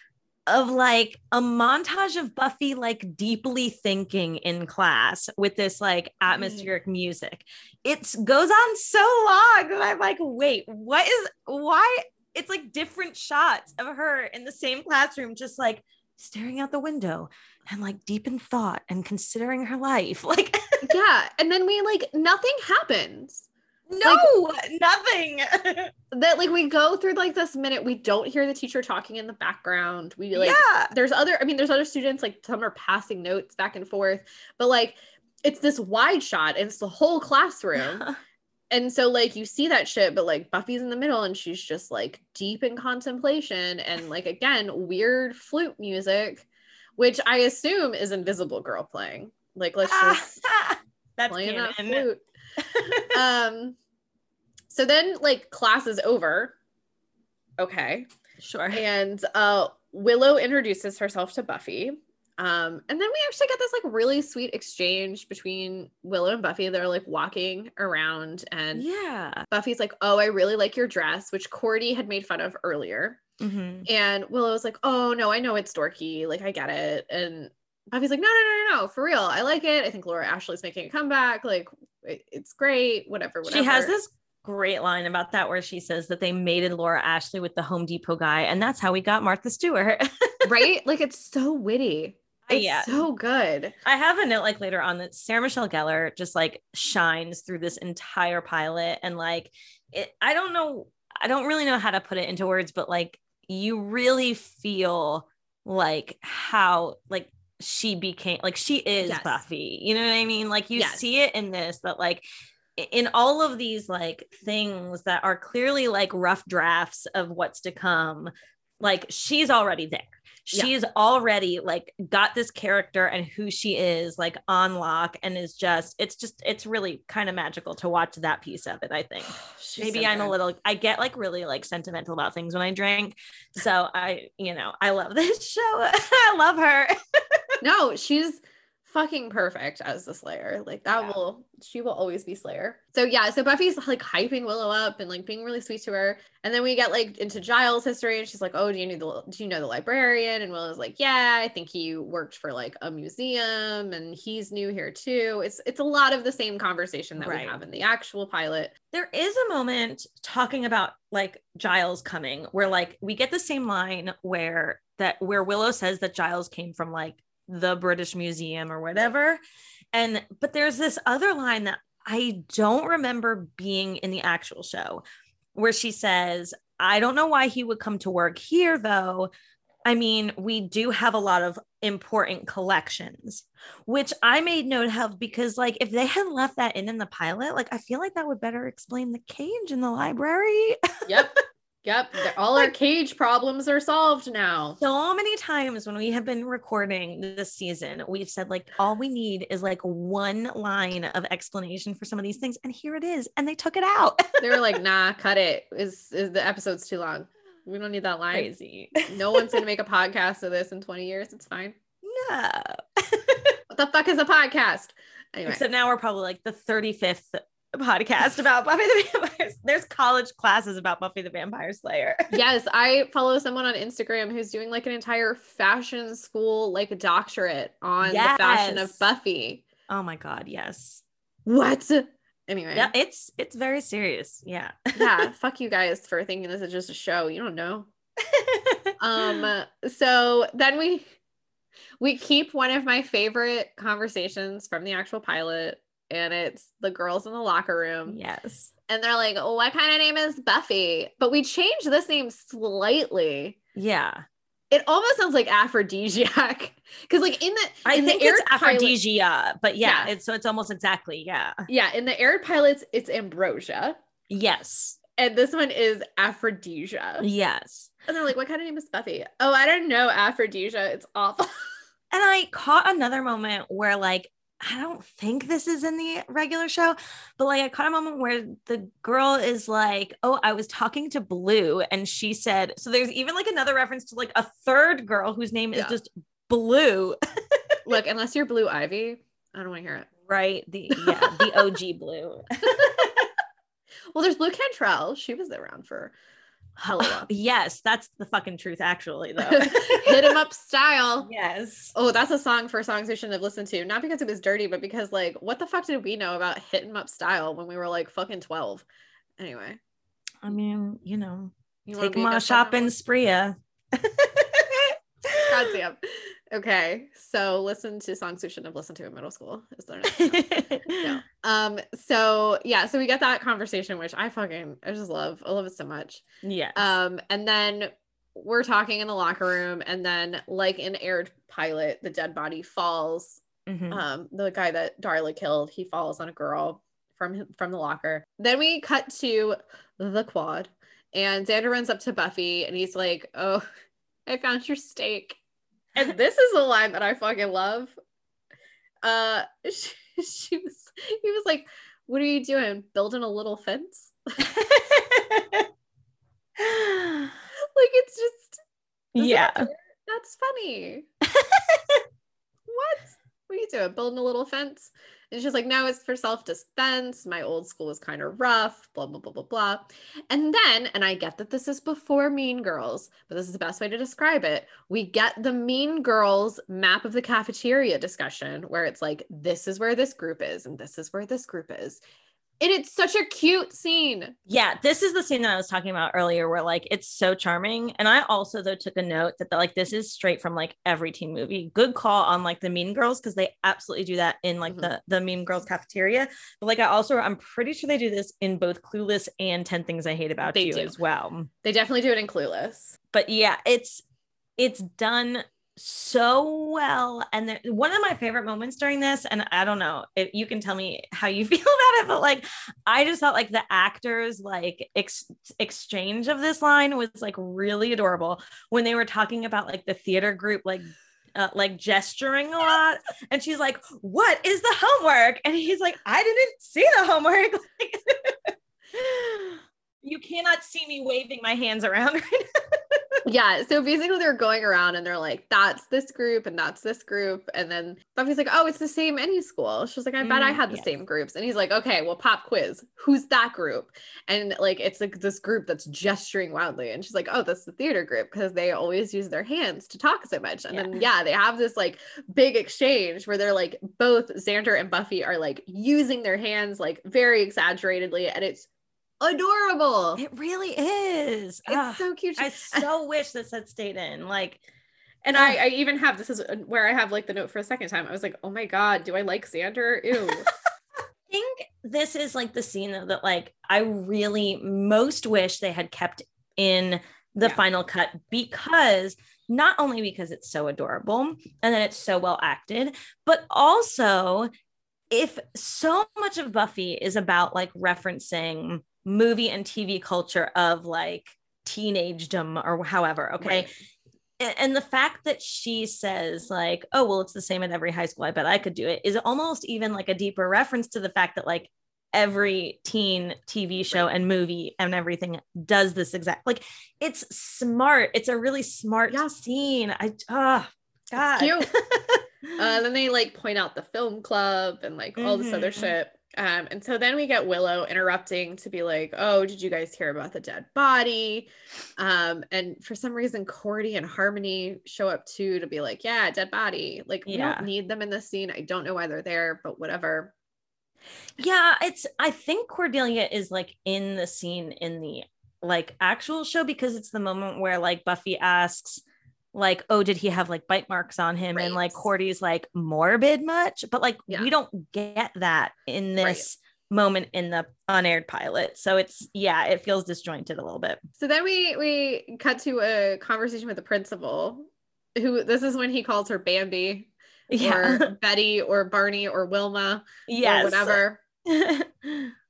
of like a montage of Buffy like deeply thinking in class with this like mm-hmm. atmospheric music. It goes on so long that I'm like, wait, what is why? It's like different shots of her in the same classroom, just like staring out the window and like deep in thought and considering her life. Like, yeah and then we like nothing happens no, nothing. that like we go through like this minute we don't hear the teacher talking in the background we like yeah. there's other i mean there's other students like some are passing notes back and forth but like it's this wide shot and it's the whole classroom and so like you see that shit but like buffy's in the middle and she's just like deep in contemplation and like again weird flute music which i assume is invisible girl playing. Like let's just That's playing that flute. Um so then like class is over. Okay. Sure. and uh willow introduces herself to buffy. Um and then we actually get this like really sweet exchange between willow and buffy. They're like walking around and Yeah. buffy's like oh i really like your dress which cordy had made fun of earlier Mhm. and was like oh no i know it's dorky like i get it and buffy's like no no no no no for real i like it i think laura ashley's making a comeback like it- it's great whatever whatever She has this great line about that where she says that they mated Laura Ashley with the Home Depot guy, and that's how we got Martha Stewart. right like it's so witty it's Yeah. so good I have a note like later on that Sarah Michelle Gellar just like shines through this entire pilot, and like it. I don't know. I don't really know how to put it into words, but like you really feel like how like she became like she is Yes. Buffy. You know what I mean? Like you Yes. see it in this that like in all of these like things that are clearly like rough drafts of what's to come, like she's already there. She's already like got this character and who she is like on lock and is just it's just it's really kind of magical to watch that piece of it i think. Maybe so i'm a little i get like really like sentimental about things when i drink so i you know i love this show. I love her. No, she's fucking perfect as the Slayer. Like that Yeah. will she will always be Slayer. So yeah, so Buffy's like hyping Willow up and like being really sweet to her. And then we get like into Giles' history and she's like, "Oh, do you know the do you know the librarian?" And Willow's like, "Yeah, I think he worked for like a museum and he's new here too." It's it's a lot of the same conversation that Right. we have in the actual pilot. there is a moment talking about like Giles coming where like we get the same line where that where Willow says that Giles came from like the British Museum or whatever. And but there's this other line that I don't remember being in the actual show where she says, I don't know why he would come to work here though. I mean, we do have a lot of important collections, which I made note of because, like, if they had left that in in the pilot, like, I feel like that would better explain the cage in the library. Yep. yep. All our cage problems are solved now. so many times when we have been recording this season, we've said, like, all we need is like one line of explanation for some of these things. And here it is. And they took it out. They were like, "Nah, cut it. Is is the episode's too long. We don't need that line." Crazy. No one's gonna make a podcast of this in 20 years. It's fine. No. What the fuck is a podcast? Anyway, Except now we're probably like the 35th podcast about Buffy the Vampire. There's college classes about Buffy the Vampire Slayer. yes, I follow someone on Instagram who's doing like an entire fashion school like a doctorate on the fashion of Buffy. Oh my god, yes. What? Anyway, Yeah, it's it's very serious. Yeah. yeah, fuck you guys for thinking this is just a show. You don't know. Um, so then we we keep one of my favorite conversations from the actual pilot, and it's the girls in the locker room. yes. and they're like, oh, "What kind of name is Buffy?" But we changed this name slightly. Yeah. It almost sounds like aphrodisiac because, like, in the I in the think it's aired pilot- aphrodisia, but yeah, Yeah. it's so it's almost exactly. Yeah. yeah, in the air pilots, it's ambrosia, Yes. and this one is aphrodisia. Yes. And they're like, "What kind of name is Buffy?" Oh, I don't know aphrodisia. It's awful. And I caught another moment where like I don't think this is in the regular show, but like I caught a moment where the girl is like, "Oh, I was talking to Blue," and she said, "So there's even like another reference to like a third girl whose name is just Blue, Look, unless you're Blue Ivy, I don't want to hear it. right? The yeah, the OG Blue. Well, there's Blu Cantrell. She was around for while. yes, that's the fucking truth, actually, though. Hit 'em up style. yes. Oh, that's a song for songs we shouldn't have listened to. Not because it was dirty, but because like, what the fuck did we know about hit 'em up style when we were like fucking 12? Anyway, I mean, you know, you take a on a guest on that shopping spree. Goddamn. Okay, so listen to songs we shouldn't have listened to in middle school. Is there no. Um, so yeah, so we get that conversation, which I fucking I just love. I love it so much. Yeah. Um, and then we're talking in the locker room, and then like in aired pilot, the dead body falls Mhm. um the guy that Darla killed he falls on a girl from from the locker then we cut to the quad and Xander runs up to Buffy and he's like oh I found your steak and this is a line that I fucking love uh she, she was he was like what are you doing building a little fence like it's just yeah. that's funny what? What are you doing? Building a little fence? And she's like, no, it's for self defense. My old school was kind of rough, blah, blah, blah, blah, blah. And then, and I get that this is before Mean Girls, but this is the best way to describe it. We get the Mean Girls map of the cafeteria discussion where it's like, this is where this group is, and this is where this group is. And it's such a cute scene. Yeah, this is the scene that I was talking about earlier where like it's so charming. And I also though took a note that the, like this is straight from like every teen movie. Good call on like the Mean Girls because they absolutely do that in like Mhm. the the Mean Girls cafeteria. But like I also I'm pretty sure they do this in both Clueless and 10 Things I Hate About They You do. as well. They definitely do it in Clueless. But yeah, it's it's done so well. And there, one of my favorite moments during this, and I don't know if you can tell me how you feel about it, but like I just felt like the actors like ex- exchange of this line was like really adorable when they were talking about like the theater group like uh, like gesturing a lot and she's like what is the homework and he's like i didn't see the homework like, you cannot see me waving my hands around right now yeah. So basically, they're going around and they're like, that's this group and that's this group. And then Buffy's like, oh, it's the same any school. She's like, I bet I Mm, had the yes. same groups. And he's like, okay, well, pop quiz. Who's that group? And like, it's like this group that's gesturing wildly. And she's like, oh, that's the theater group because they always use their hands to talk so much. And Yeah. then, yeah, they have this like big exchange where they're like, both Xander and Buffy are like using their hands like very exaggeratedly. And it's adorable. it really is It's so cute. i so wish this had stayed in like And I, I even have this is uh, where I have like the note for a second time. I was like, oh my god, do I like Xander? Ew. I think this is like the scene that, that like I really most wish they had kept in the Yeah. final cut because not only because it's so adorable and then it's so well acted, but also if so much of Buffy is about like referencing movie and TV culture of like teenagedom or however, okay? Right. and the fact that she says like oh well it's the same at every high school i bet i could do it is almost even like a deeper reference to the fact that like every teen tv show and movie and everything does this exact like it's smart it's a really smart Yeah. scene i oh god cute. Uh, then they like point out the film club and like all this other Mhm. shit. Um, and so then we get Willow interrupting to be like, "Oh, did you guys hear about the dead body?" Um, and for some reason, Cordy and Harmony show up too to be like, "Yeah, dead body." Like we Yeah. don't need them in this scene. I don't know why they're there, but whatever. yeah it's i think cordelia is like in the scene in the like actual show because it's the moment where like buffy asks like oh did he have like bite marks on him and like Right. cordy's like morbid much but like Yeah. we don't get that in Right. this moment in the unaired pilot so it's yeah it feels disjointed a little bit So then we we cut to a conversation with the principal, who this is when he calls her Bambi yeah or Betty or Barney or Wilma yes or whatever.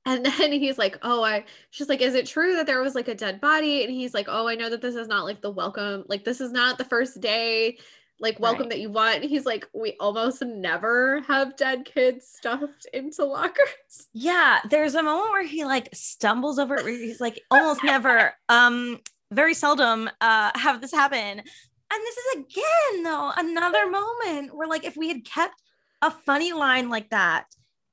And then he's like, "Oh, I." She's like, "Is it true that there was like a dead body?" And he's like, "Oh, I know that this is not like the welcome. Like this is not the first day, like welcome Right. that you want." And he's like, "We almost never have dead kids stuffed into lockers." Yeah, there's a moment where he like stumbles over he's like almost never um very seldom uh have this happen. And this is again though another moment where like if we had kept a funny line like that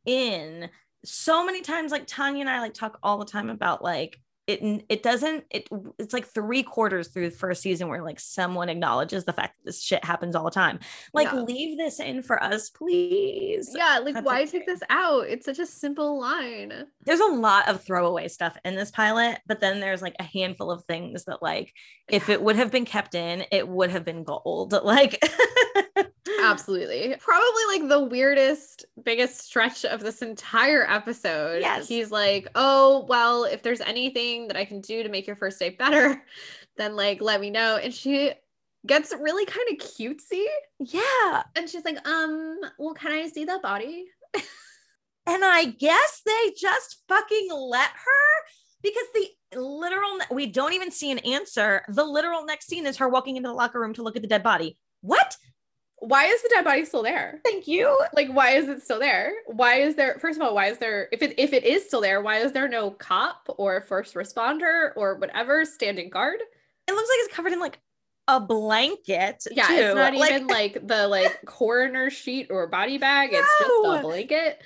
in so many times like Tanya and I like talk all the time about like it it doesn't it it's like three quarters through the first season where like someone acknowledges the fact that this shit happens all the time. Like Yeah. leave this in for us, please. Yeah, like That's why okay. take this out? It's such a simple line. there's a lot of throwaway stuff in this pilot, but then there's like a handful of things that like if it would have been kept in, it would have been gold. Like Absolutely. Probably like the weirdest, biggest stretch of this entire episode. Yes. He's like, oh, well, if there's anything that I can do to make your first date better, then like let me know. And she gets really kind of cutesy. yeah. And she's like, um, well, can I see the body? And I guess they just fucking let her because the literal we don't even see an answer. The literal next scene is her walking into the locker room to look at the dead body. What? Why is the dead body still there? Thank you. Like, why is it still there? Why is there, first of all, why is there, if it if it is still there, why is there no cop or first responder or whatever standing guard? It looks like it's covered in like a blanket. Yeah, too. it's not Like- even like the like coroner sheet or body bag. It's just a blanket.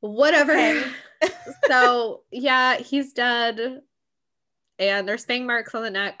Whatever. Okay. so yeah, he's dead. And there's fang marks on the neck.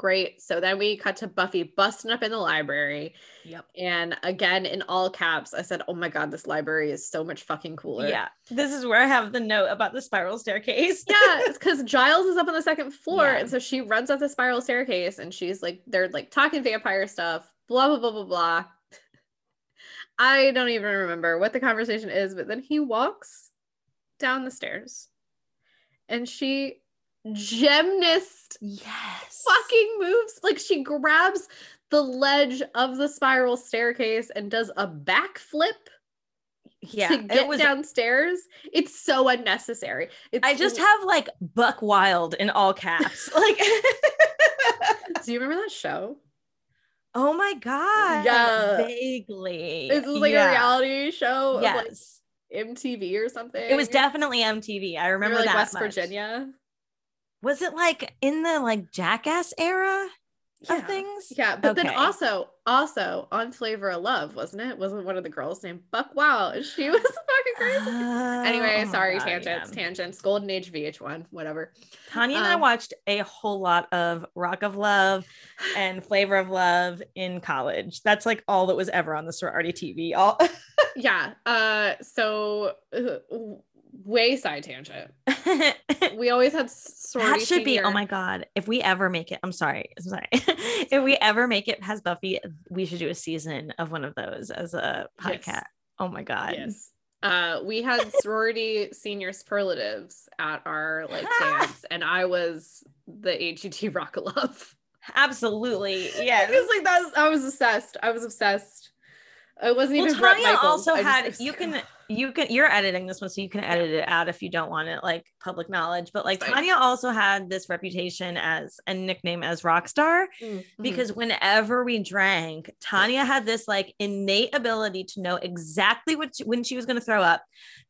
Great. So then we cut to Buffy busting up in the library. Yep. And again, in all caps, I said, Oh my god, this library is so much fucking cooler. Yeah. This is where I have the note about the spiral staircase. yeah, it's because Giles is up on the second floor, Yeah. and so she runs up the spiral staircase, and she's like, they're like talking vampire stuff, blah blah blah blah blah. I don't even remember what the conversation is, but then he walks down the stairs, and she gymnast Yes. fucking moves like she grabs the ledge of the spiral staircase and does a backflip Yeah, to get it was. downstairs. It's so unnecessary. It's I just have like Buck Wild in all caps. Like, Do you remember that show? oh my god, Yeah. vaguely. It was like Yeah. a reality show of like Yes, MTV or something. it was definitely MTV. I Remember remember like that West much. Virginia. Was it like in the like Jackass era Yeah. of things? Yeah, but then also, also on Flavor of Love, wasn't it? Wasn't one of the girls named Buck Wow? She was fucking crazy. anyway, Oh sorry, God, tangents, yeah. tangents. Golden Age VH1, whatever. Tanya and I Um, watched a whole lot of Rock of Love and Flavor of Love in college. That's like all that was ever on the sorority TV. All Yeah. Uh. So, uh, way side tangent. We always had sorority. that should be. Oh my god! If we ever make it, I'm sorry. I'm sorry. if we ever make it past Buffy, we should do a season of one of those as a Yes. podcast. Oh my god! Yes. Uh, we had sorority senior superlatives at our like dance, and I was the HUT Rock Love. Absolutely. Yeah. It was like that. I was obsessed. I was obsessed. It wasn't Well, even Tanya also I had. was You can. You can. You're editing this one, so you can edit it out if you don't want it like public knowledge. But like. Tanya also had this reputation as a nickname as Rockstar. Mm, mhm. because whenever we drank, Tanya had this like innate ability to know exactly what she- when she was going to throw up,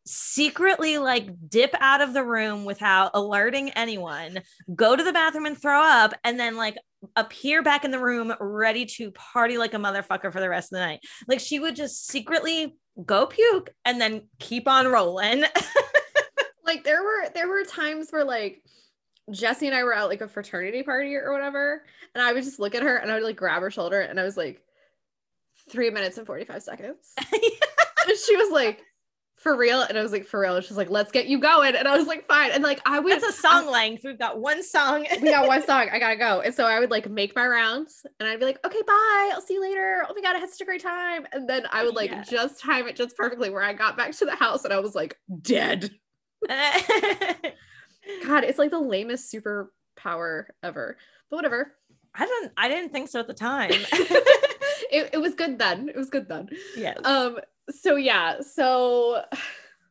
secretly like dip out of the room without alerting anyone, go to the bathroom and throw up, and then like appear back in the room ready to party like a motherfucker for the rest of the night. Like she would just secretly go puke and then keep on rolling. like there were there were times where like Jesse and I were at like a fraternity party or whatever, and I would just look at her and I would like grab her shoulder and I was like, three minutes and 45 seconds. and she was like, for real? And I was like, for real. And she's like, let's get you going. And I was like, fine. And like I would That's a song length. We've got one song. we got one song. I gotta go. And so I would like make my rounds and I'd be like, okay, bye. I'll see you later. Oh my God, I had such a great time. And then I would like Yeah. just time it just perfectly where I got back to the house and I was like, dead. God, it's like the lamest superpower ever. But whatever. I don't I didn't think so at the time. it, it was good then. It was good then. yes. Um, so yeah, so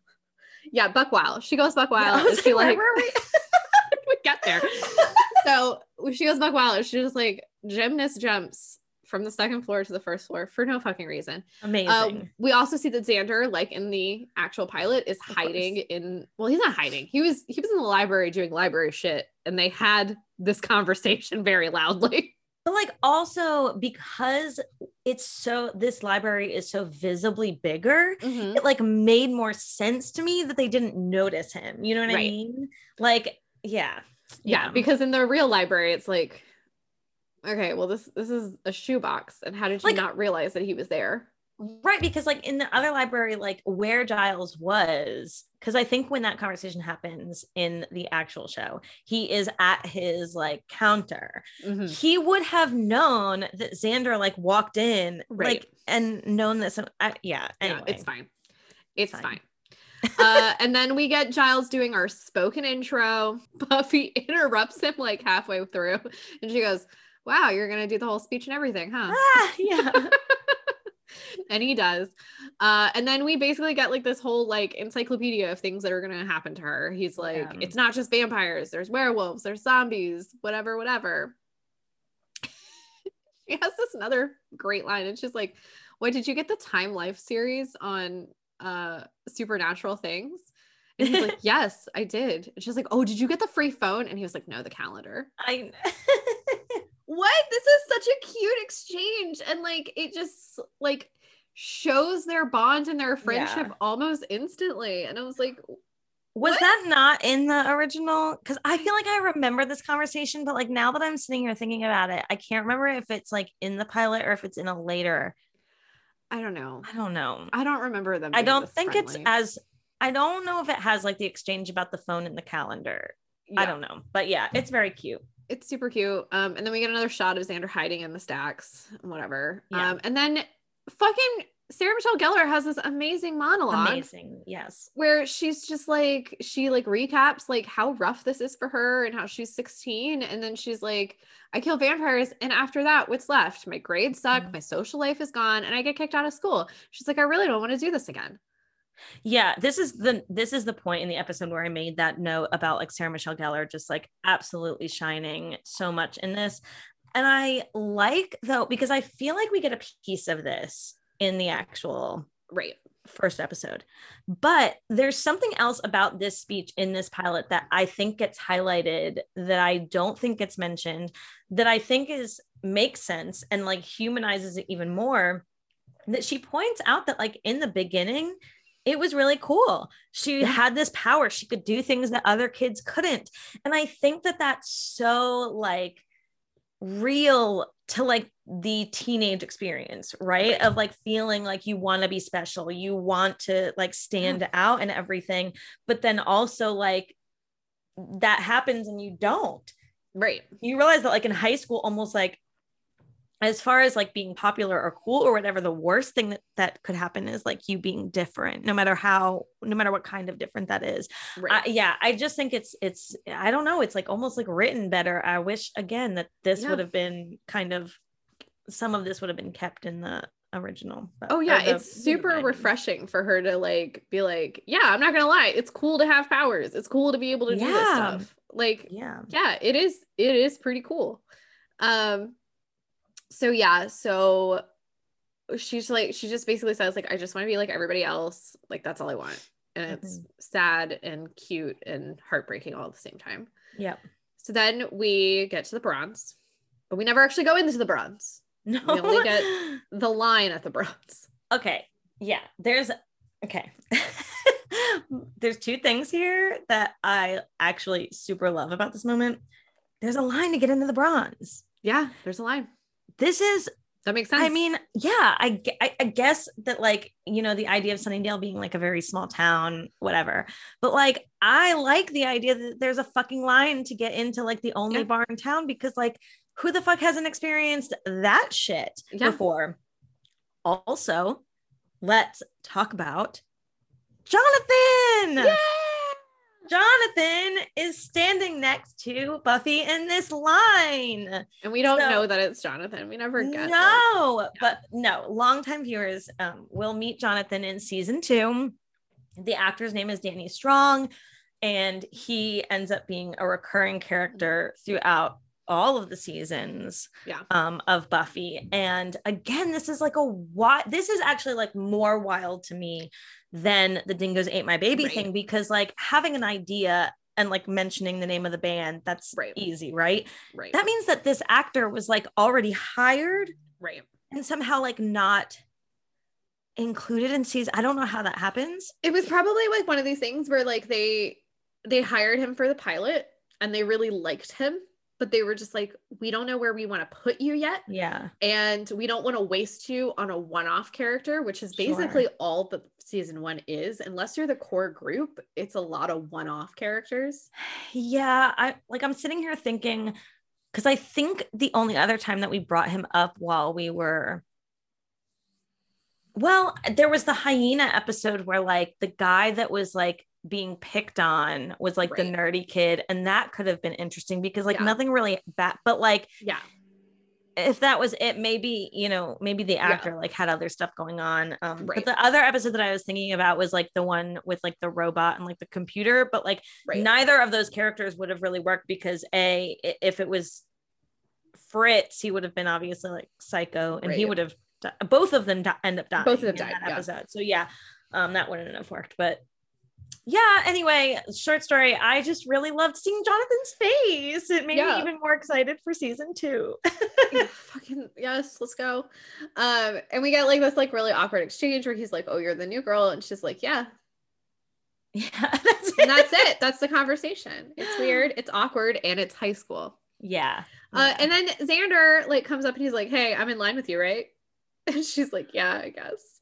yeah, Buck Wow. She goes Buck Yeah, was and she like, like where were we? we get there. so she goes Buck and She just like gymnast jumps from the second floor to the first floor for no fucking reason. Amazing. Um, we also see that Xander, like in the actual pilot, is course. hiding in. Well, he's not hiding. He was he was in the library doing library shit, and they had this conversation very loudly. But like also because it's so this library is so visibly bigger, mm-hmm. it like made more sense to me that they didn't notice him. You know what I mean? Like, yeah. Yeah, because in the real library, it's like, okay, well this this is a shoebox, and how did you Like- not realize that he was there? Right, because like in the other library, like where Giles was, because I think when that conversation happens in the actual show, he is at his like counter. Mhm. He would have known that Xander like walked in, Right. like and known this. I, yeah, anyway, Yeah, it's fine. It's Fine. fine. uh, and then we get Giles doing our spoken intro. Buffy interrupts him like halfway through, and she goes, "Wow, you're gonna do the whole speech and everything, huh?" Ah, yeah. and he does. Uh, and then we basically get like this whole like encyclopedia of things that are gonna happen to her. He's like, Yeah. it's not just vampires, there's werewolves, there's zombies, whatever, whatever. she has this another great line, and she's like, What did you get the Time Life series on uh supernatural things? And he's like, Yes, I did. And she's like, Oh, did you get the free phone? And he was like, No, the calendar I what this is such a cute exchange and like it just like shows their bond and their friendship Yeah. almost instantly and i was like was What? that not in the original? Because I feel like I remember this conversation, but like now that I'm sitting here thinking about it, I can't remember if it's like in the pilot or if it's in a later. i don't know I don't know. i don't remember them I don't think it's as I don't know if it has like the exchange about the phone and the calendar. I don't know. But yeah, it's very cute. It's super cute um and then we get another shot of xander hiding in the stacks whatever Yeah. um and then fucking Sarah Michelle Gellar has this amazing monologue Amazing. Yes. where she's just like she like recaps like how rough this is for her and how she's 16 and then she's like I kill vampires and after that what's left my grades suck Mhm. my social life is gone and I get kicked out of school she's like I really don't want to do this again Yeah, this is the this is the point in the episode where I made that note about like Sarah Michelle Gellar just like absolutely shining so much in this. And I like though because I feel like we get a piece of this in the actual right first episode. But there's something else about this speech in this pilot that I think gets highlighted that I don't think gets mentioned that I think is makes sense and like humanizes it even more that she points out that like in the beginning it was really cool. She had this power. She could do things that other kids couldn't. And I think that that's so like real to like the teenage experience? Right. Of like feeling like you want to be special, you want to like stand out and everything, but then also like that happens and you don't. right You realize that like in high school, almost like as far as like being popular or cool or whatever, the worst thing that that could happen is like you being different, no matter how, no matter what kind of different that is. right I, yeah, I just think it's it's I don't know, it's like almost like written better. I wish again that this Yeah. would have been kind of some of this would have been kept in the original. but- Oh yeah, the it's super refreshing for her to like be like, yeah, I'm not gonna lie, it's cool to have powers. It's cool to be able to do this stuff. Like, Yeah. yeah, it is. It is pretty cool. Um, so yeah, so she's like, she just basically says like, I just want to be like everybody else. Like that's all I want, and it's mm-hmm. sad and cute and heartbreaking all at the same time. Yep. So then we get to the bronze, but we never actually go into the bronze. No. We only get- The line at the bronze. okay. Yeah. There's okay. there's two things here that I actually super love about this moment. There's a line to get into the bronze. Yeah, there's a line. This is That makes sense. I mean, yeah, I, I, I guess that like, you know, the idea of Sunnydale being like a very small town, whatever. But like, I like the idea that there's a fucking line to get into like the only Yeah. bar in town because like, who the fuck hasn't experienced that shit Yeah. before? Also, let's talk about Jonathan. Yeah. Jonathan is standing next to Buffy in this line. And we don't So- know that it's Jonathan. We never get no, but no, longtime viewers um, will meet Jonathan in season two. The actor's name is Danny Strong, and he ends up being a recurring character throughout all of the seasons Yeah. um, of Buffy. And again, this is like a what this is actually like more wild to me than the dingoes ate my baby Right. thing because like having an idea and like mentioning the name of the band that's Right. easy right right. that means that this actor was like already hired right. and somehow like not included in season. I don't know how that happens. It was probably like one of these things where like they they hired him for the pilot and they really liked him, but they were just like, we don't know where we want to put you yet. Yeah. And we don't want to waste you on a one-off character, which is Sure. basically all that season one is. Unless you're the core group, it's a lot of one-off characters. Yeah. I like I'm sitting here thinking because I think the only other time that we brought him up while we were well, there was the hyena episode where like the guy that was like being picked on was like the nerdy kid, and that could have been interesting because like Yeah. nothing really bad, but like Yeah. if that was it, maybe you know, maybe the actor like had other stuff going on. Um, Right. but the other episode that I was thinking about was like the one with like the robot and like the computer, but like Right. neither of those characters would have really worked because a if it was Fritz, he would have been obviously like psycho, and he would have di- both of them di- end up dying. Both of them in died, that yeah. episode. So yeah, um, that wouldn't have worked, but. Yeah, anyway, short story. I just really loved seeing Jonathan's face. It made Yeah. me even more excited for season two. Yeah, fucking yes, let's go. Um, and we get like this like really awkward exchange where he's like, "Oh, you're the new girl," and she's like, "Yeah," Yeah, that's it. and that's it. That's the conversation. It's weird, it's awkward, and it's high school. Yeah. Uh, yeah. and then Xander like comes up and he's like, "Hey, I'm in line with you, right?" And she's like, "Yeah, I guess."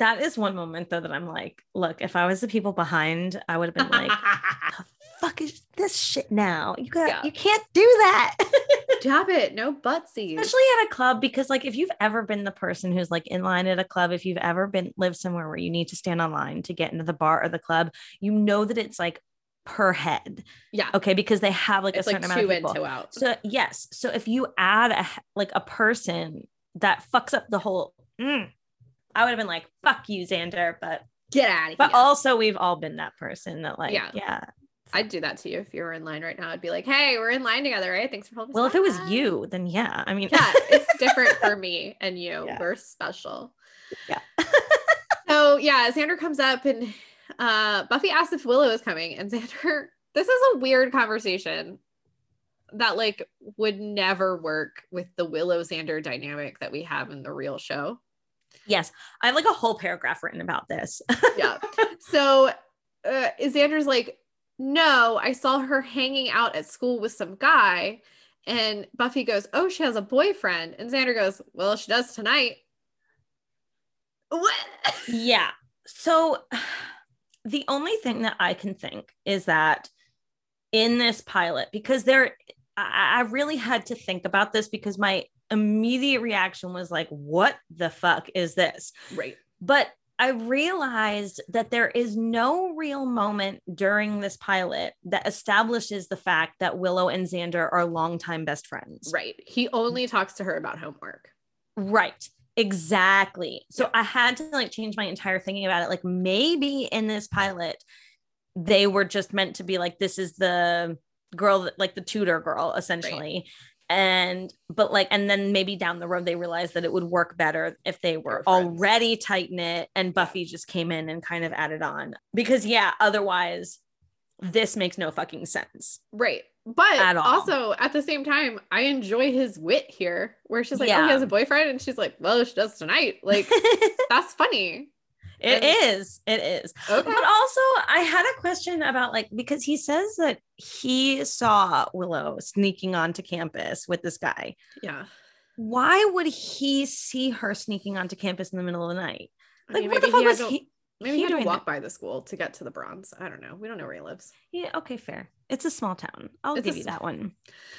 That is one moment though that I'm like, look, if I was the people behind, I would have been like, the fuck is this shit now? You got Yeah. you can't do that. Stop it. No buttsies. especially at a club because like if you've ever been the person who's like in line at a club if you've ever been lived somewhere where you need to stand on line to get into the bar or the club you know that it's like per head yeah. okay because they have like it's a like certain two amount of in, people two out. so yes so if you add a like a person that fucks up the whole mm, i would have been like fuck you xander but Get out of here. but also we've all been that person that like Yeah. yeah, I'd do that to you if you were in line right now. I'd be like, hey, we're in line together, right? Thanks for helping. well if it was back." you then yeah i mean Yeah, it's different for me and you. Yeah. We're special. Yeah. so yeah, Xander comes up and uh Buffy asks if Willow is coming, and Xander, this is a weird conversation that like would never work with the Willow Xander dynamic that we have in the real show. Yes i have like a whole paragraph written about this Yeah. so uh Xander's like, no, I saw her hanging out at school with some guy. And Buffy goes, Oh, she has a boyfriend. And Xander goes, Well, she does tonight. What? Yeah. So the only thing that I can think is that in this pilot, because there, I, I really had to think about this because my immediate reaction was like, what the fuck is this? Right. But I realized that there is no real moment during this pilot that establishes the fact that Willow and Xander are longtime best friends. Right. He only talks to her about homework. Right. Exactly. So I had to like change my entire thinking about it. Like maybe in this pilot, they were just meant to be like, this is the girl that like the tutor girl, essentially. And but like, and then maybe down the road they realized that it would work better if they were already tight knit and Buffy just came in and kind of added on. Because yeah, otherwise this makes no fucking sense. Right. But At also at the same time, I enjoy his wit here, where she's like, Oh, he has a boyfriend. And she's like, Well, she does tonight. Like, that's funny. It And- is. It is. Okay. But also, I had a question about like because he says that he saw Willow sneaking onto campus with this guy. Yeah. Why would he see her sneaking onto campus in the middle of the night? I Like, mean, what the fuck he was he? Maybe he he had to walk by the school to get to the bronze. I don't know. We don't know where he lives. Yeah, okay, fair. It's a small town. I'll It's a give you that one.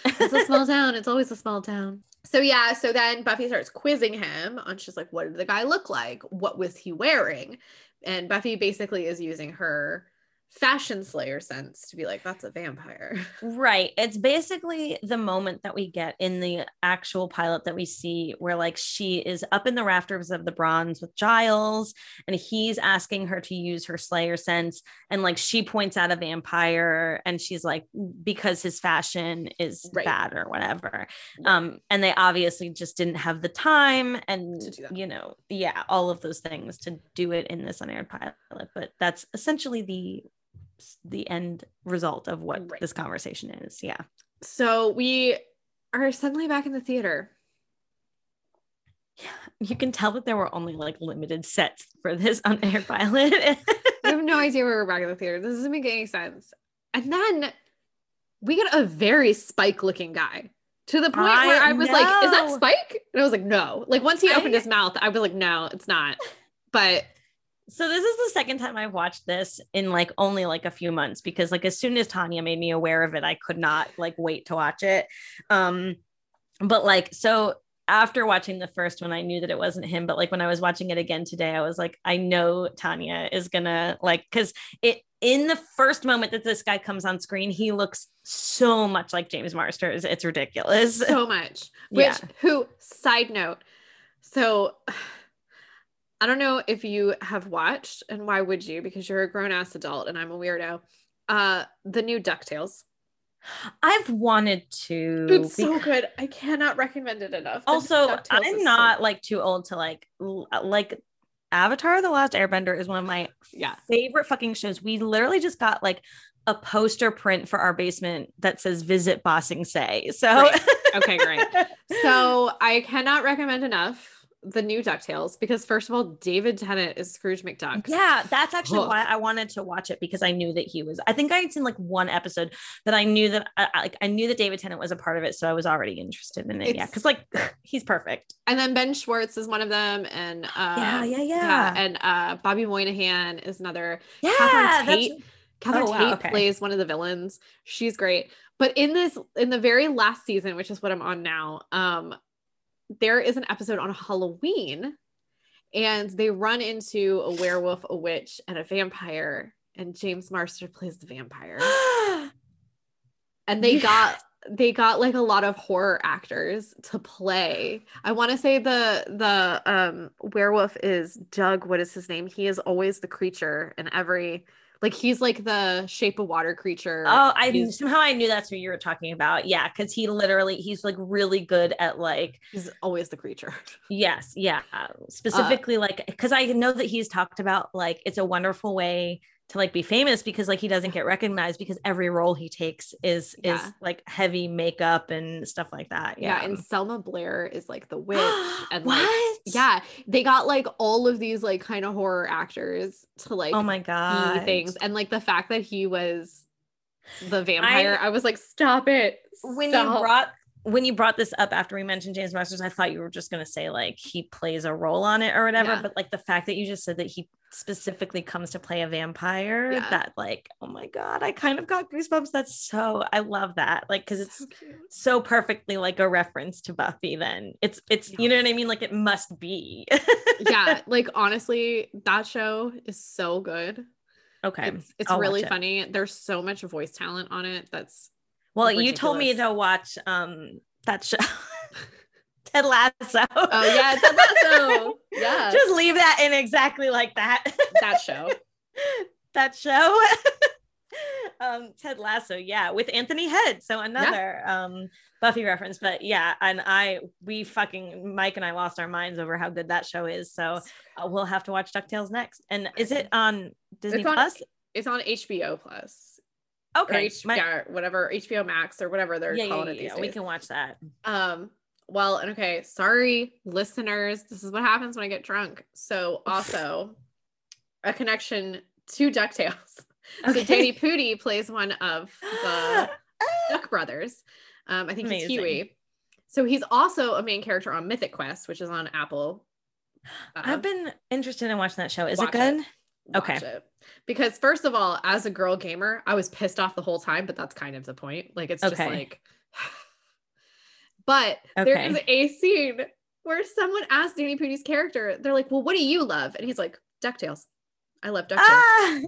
It's a small town. It's always a small town. So yeah, so then Buffy starts quizzing him on she's like, what did the guy look like? What was he wearing? And Buffy basically is using her fashion slayer sense to be like, that's a vampire. Right. It's basically the moment that we get in the actual pilot that we see where like she is up in the rafters of the bronze with Giles and he's asking her to use her slayer sense and like she points out a vampire and she's like because his fashion is Right. bad or whatever. Um and they obviously just didn't have the time and you know, yeah, all of those things to do it in this unaired pilot, but that's essentially the the end result of what Right. this conversation is. Yeah. So we are suddenly back in the theater. Yeah, You can tell that there were only like limited sets for this on air pilot. I have no idea where we're back in the theater. This doesn't make any sense. And then we get a very spike looking guy to the point I where I was like, is that. Spike? And I was like, no. Like once he I- opened his mouth, I was like, no, it's not. But so this is the second time I've watched this in like only like a few months because like as soon as Tanya made me aware of it, I could not like wait to watch it. Um but like so after watching the first one, I knew that it wasn't him. But like when I was watching it again today, I was like, I know Tanya is gonna like because it in the first moment that this guy comes on screen, he looks so much like James Marsters. It's ridiculous. so much. Which Yeah. who side note. So I don't know if you have watched and why would you because you're a grown ass adult and I'm a weirdo. Uh the new DuckTales. I've wanted to. It's so good. I cannot recommend it enough. The also, I'm so not like too old to like like Avatar: The Last Airbender is one of my Yeah. favorite fucking shows. We literally just got like a poster print for our basement that says "Visit Ba Sing Se." So Great. Okay, great. So I cannot recommend enough the new DuckTales because first of all, David Tennant is Scrooge McDuck. Yeah, that's actually Ugh. why I wanted to watch it because I knew that he was. I think I had seen like one episode that I knew that I, like I knew that David Tennant was a part of it, so I was already interested in it. yeah, because like he's perfect. And then Ben Schwartz is one of them, and uh, yeah, yeah, yeah, yeah, and uh, Bobby Moynihan is another. yeah. Catherine Tate Catherine Oh, wow, Tate okay. plays one of the villains. She's great. But in this, in the very last season, which is what I'm on now, um, there is an episode on Halloween, and they run into a werewolf, a witch, and a vampire. And James Marster plays the vampire. And they Yeah. got they got like a lot of horror actors to play. I want to say the the um werewolf is Doug. What is his name? He is always the creature in every like he's like the shape of water creature. Oh, I he's, somehow I knew that's what you were talking about. Yeah, because he literally he's like really good at like he's always the creature. yes, yeah, Uh, specifically like because I know that he's talked about like it's a wonderful way to like be famous because like he doesn't get recognized because every role he takes is Yeah. is like heavy makeup and stuff like that. Yeah, Yeah, and Selma Blair is like the witch and what? like yeah, they got like all of these like kind of horror actors to like oh my god. things and like the fact that he was the vampire I, was like stop it when stop. you brought when you brought this up after we mentioned James Marsters, I thought you were just gonna say like he plays a role on it or whatever. Yeah. But like the fact that you just said that he specifically comes to play a vampire, Yeah. that like, oh my god, I kind of got goosebumps. That's so I love that. Like because it's So so perfectly like a reference to Buffy, then it's it's you know what I mean? Like it must be. yeah like honestly that show is so good okay. it's, it's really it. funny there's so much voice talent on it that's Well, you told me to watch um that show. Ted Lasso. oh yeah Ted Lasso yeah Just leave that in exactly like that. that show that show. um, Ted Lasso, yeah, with Anthony Head. So another um Buffy reference, but yeah, and I we fucking Mike and I lost our minds over how good that show is. So uh, we'll have to watch Ducktales next. And is it on Disney It's on- Plus? it's on HBO plus Okay, or H- my- yeah, whatever HBO Max or whatever they're yeah, calling yeah, it these yeah, we can watch that. Um, well, and okay, sorry, listeners. This is what happens when I get drunk. So, also a connection to DuckTales. So, Okay. Danny Pudi plays one of the Duck brothers. Um, I think he's Amazing. Huey. So, he's also a main character on Mythic Quest, which is on Apple. Uh, I've been interested in watching that show. Is it good? watch okay. it. Because, first of all, as a girl gamer, I was pissed off the whole time, but that's kind of the point. Like, it's just like, but there Okay. is a scene where someone asked Danny Pudi's character, they're like, Well, what do you love? And he's like, DuckTales. I love DuckTales. Ah,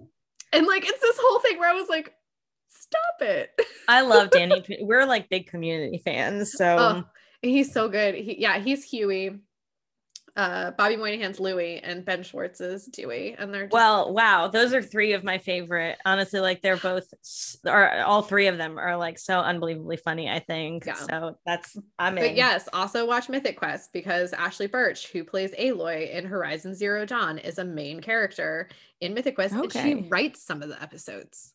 And like, it's this whole thing where I was like, Stop it. I love Danny. We're like big community fans. So Oh, he's so good. He, yeah, he's Huey. Uh, Bobby Moynihan's Louie and Ben Schwartz's Dewey. And they're just, Well, wow, those are three of my favorite. Honestly, like they're both, or all three of them are like so unbelievably funny. I think Yeah. so. That's I'm But in. yes, also watch Mythic Quest because Ashly Burch, who plays Aloy in Horizon Zero Dawn, is a main character in Mythic Quest, and she writes some of the episodes.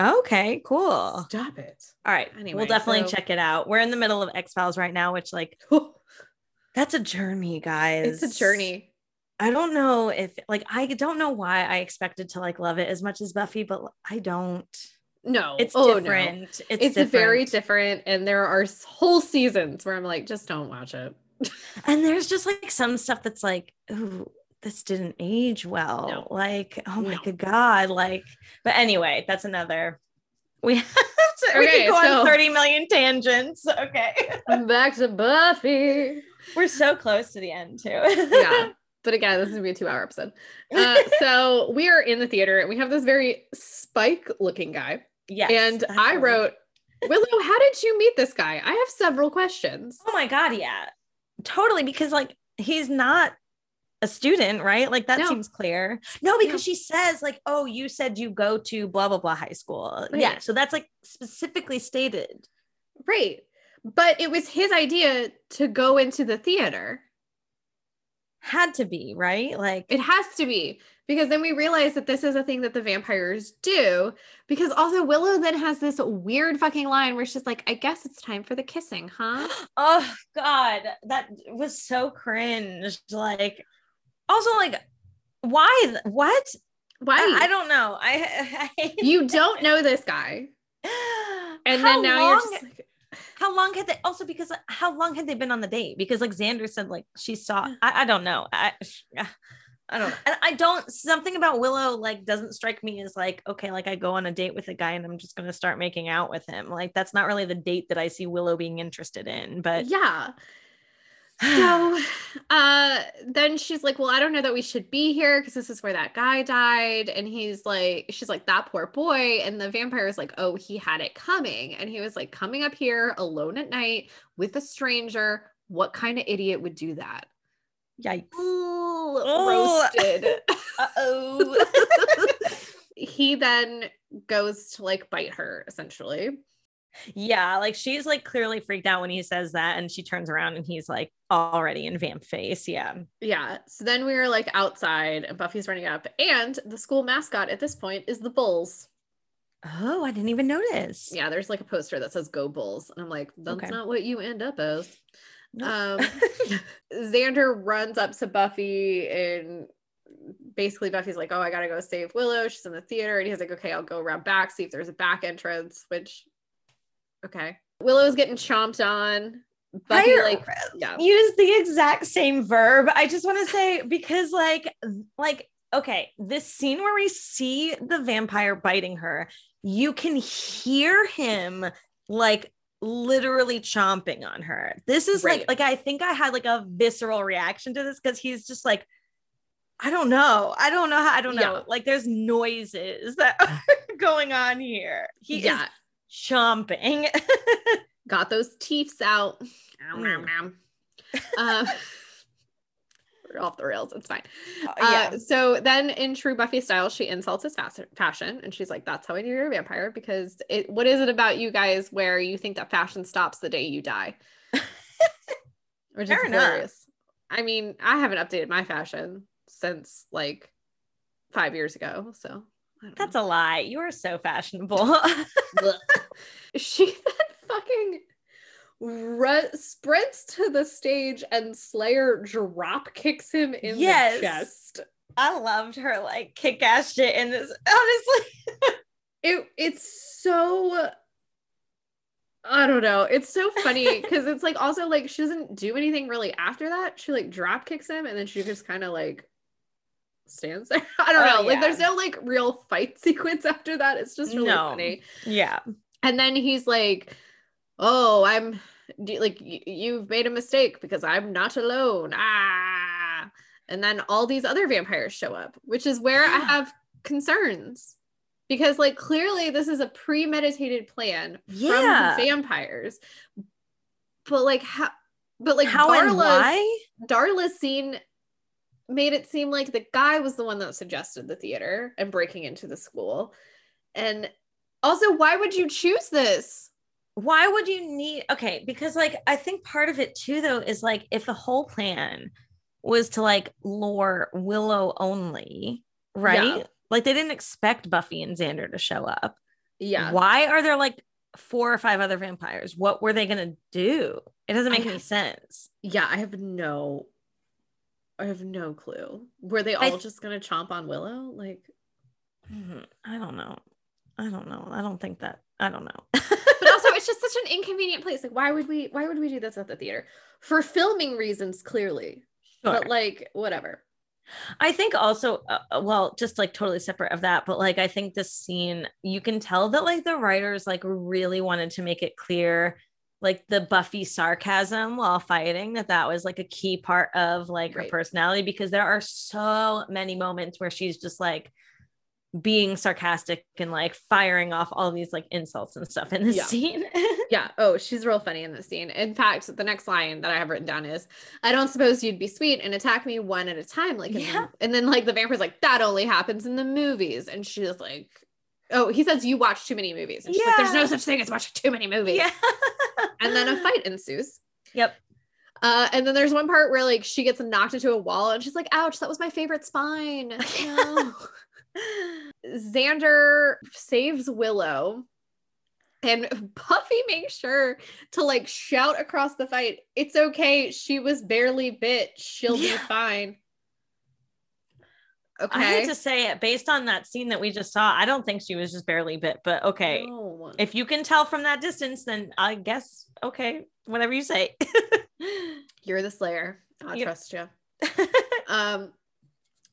Okay, cool. Stop it. All right. Anyway, we'll definitely so- check it out. We're in the middle of X Files right now, which like that's a journey, guys. it's a journey. I don't know if like I don't know why I expected to like love it as much as Buffy, but I don't. No, It's oh, no. different. It's, It's, different. very different, and there are whole seasons where I'm like, just don't watch it. and there's just like some stuff that's like ooh this didn't age well No. like oh my No. good god like but anyway that's another we have to, we Okay, could go so- on 30 million tangents okay Back to Buffy. We're so close to the end too yeah. But again, this is gonna be a two-hour episode. Uh, so we are in the theater, and we have this very Spike-looking guy. yes and that's I wrote, Willow, how did you meet this guy? I have several questions. oh my god yeah totally because like he's not a student right like that No. seems clear no because No. she says like oh you said you go to blah blah blah high school yeah so that's like specifically stated Right. But it was his idea to go into the theater. had to be right like It has to be because then we realize that this is a thing that the vampires do. Because also, Willow then has this weird fucking line where she's like, I guess it's time for the kissing, huh? oh god that was so cringe like also like why what Why? I, I don't know i, I you don't know this guy. And How then now long, you're just like, how long had they also because uh, how long had they been on the date because like xander said like she saw i, I don't know I, I don't know. And I don't something about Willow like doesn't strike me as like, okay, like I go on a date with a guy and I'm just gonna start making out with him. Like that's not really the date that I see Willow being interested in. But yeah. So uh then she's like, Well, I don't know that we should be here because this is where that guy died. And he's like, she's like, that poor boy. And the vampire is like, Oh, he had it coming. And he was like, coming up here alone at night with a stranger. What kind of idiot would do that? yikes. Ooh, Oh. roasted. Uh-oh. he then goes to like bite her essentially. Yeah, like she's like clearly freaked out when he says that, and she turns around and he's like already in vamp face. Yeah. Yeah. So then we are like outside and Buffy's running up, and the school mascot at this point is the Bulls. Oh, I didn't even notice. Yeah, there's like a poster that says "Go Bulls," and I'm like, that's Okay. not what you end up as. Nope. Um, Xander runs up to Buffy and basically Buffy's like, "Oh, I gotta go save Willow. She's in the theater," and he's like, "Okay, I'll go around back see if there's a back entrance." Which, okay, Willow's getting chomped on. Buffy I like, yeah, use the exact same verb. I just want to say because like like okay, this scene where we see the vampire biting her, you can hear him like literally chomping on her. This is Right. like like I think I had like a visceral reaction to this because he's just like I don't know. I don't know how I don't know. Yeah. Like there's noises that are going on here. He yeah, is chomping. got those teeths out. Mm. Um, we're off the rails. It's fine. yeah. Uh, so then, in true Buffy style, she insults his fas- fashion, and she's like, "That's how I knew you're a vampire." Because it, what is it about you guys where you think that fashion stops the day you die? Which Fair is enough. hilarious. I mean, I haven't updated my fashion since like five years ago, so That's know. a mm. lie. You are so fashionable. She then fucking ru- sprints to the stage and Slayer drop kicks him in Yes. the chest. I loved her like kick ass shit in this. Honestly, It it's so I don't know. It's so funny because it's like also like she doesn't do anything really after that. She like drop kicks him and then she just kind of like stands there. I don't Oh, know. Like yeah. there's no like real fight sequence after that. It's just really No. funny. yeah. And then he's like, "Oh, I'm like y- you've made a mistake because I'm not alone." Ah. And then all these other vampires show up, which is where I have concerns. Because like clearly this is a premeditated plan Yeah. from vampires. But like how but like How Darla's why? Darla's scene made it seem like the guy was the one that suggested the theater and breaking into the school. And also, why would you choose this? Why would you need? Okay, because like I think part of it too, though, is like if the whole plan was to like lure Willow only, right? Yeah. Like they didn't expect Buffy and Xander to show up. Yeah. Why are there like four or five other vampires? What were they gonna do? It doesn't make any sense. Yeah, I have no I have no clue. Were they I- all just gonna chomp on Willow? Like Mhm. I don't know. I don't know. I don't think that. I don't know. but also it's just such an inconvenient place. Like why would we why would we do this at the theater? For filming reasons, clearly. But like whatever. I think also, uh, uh, well, just like totally separate of that, but like I think this scene, you can tell that like the writers like really wanted to make it clear, like the Buffy sarcasm while fighting, that that was like a key part of like her personality because there are so many moments where she's just like being sarcastic and like firing off all these like insults and stuff in this Yeah. scene. Yeah. Oh, she's real funny in this scene. In fact, the next line that I have written down is, "I don't suppose you'd be sweet and attack me one at a time, like." In the- Yeah. and then like the vampire's like, "That only happens in the movies," and she's like, "Oh, he says you watch too many movies." And she's like, "There's no such thing as watching too many movies." yeah. And then a fight ensues. Yep. Uh, and then there's one part where like she gets knocked into a wall and she's like, "Ouch, that was my favorite spine." No. Xander saves Willow. And Buffy makes sure to like shout across the fight, it's okay. She was barely bit. She'll be fine. Okay. I hate to say it, based on that scene that we just saw, I don't think she was just barely bit, but okay. No. If you can tell from that distance, then I guess okay, whatever you say. You're the slayer. I Yep. trust you. Um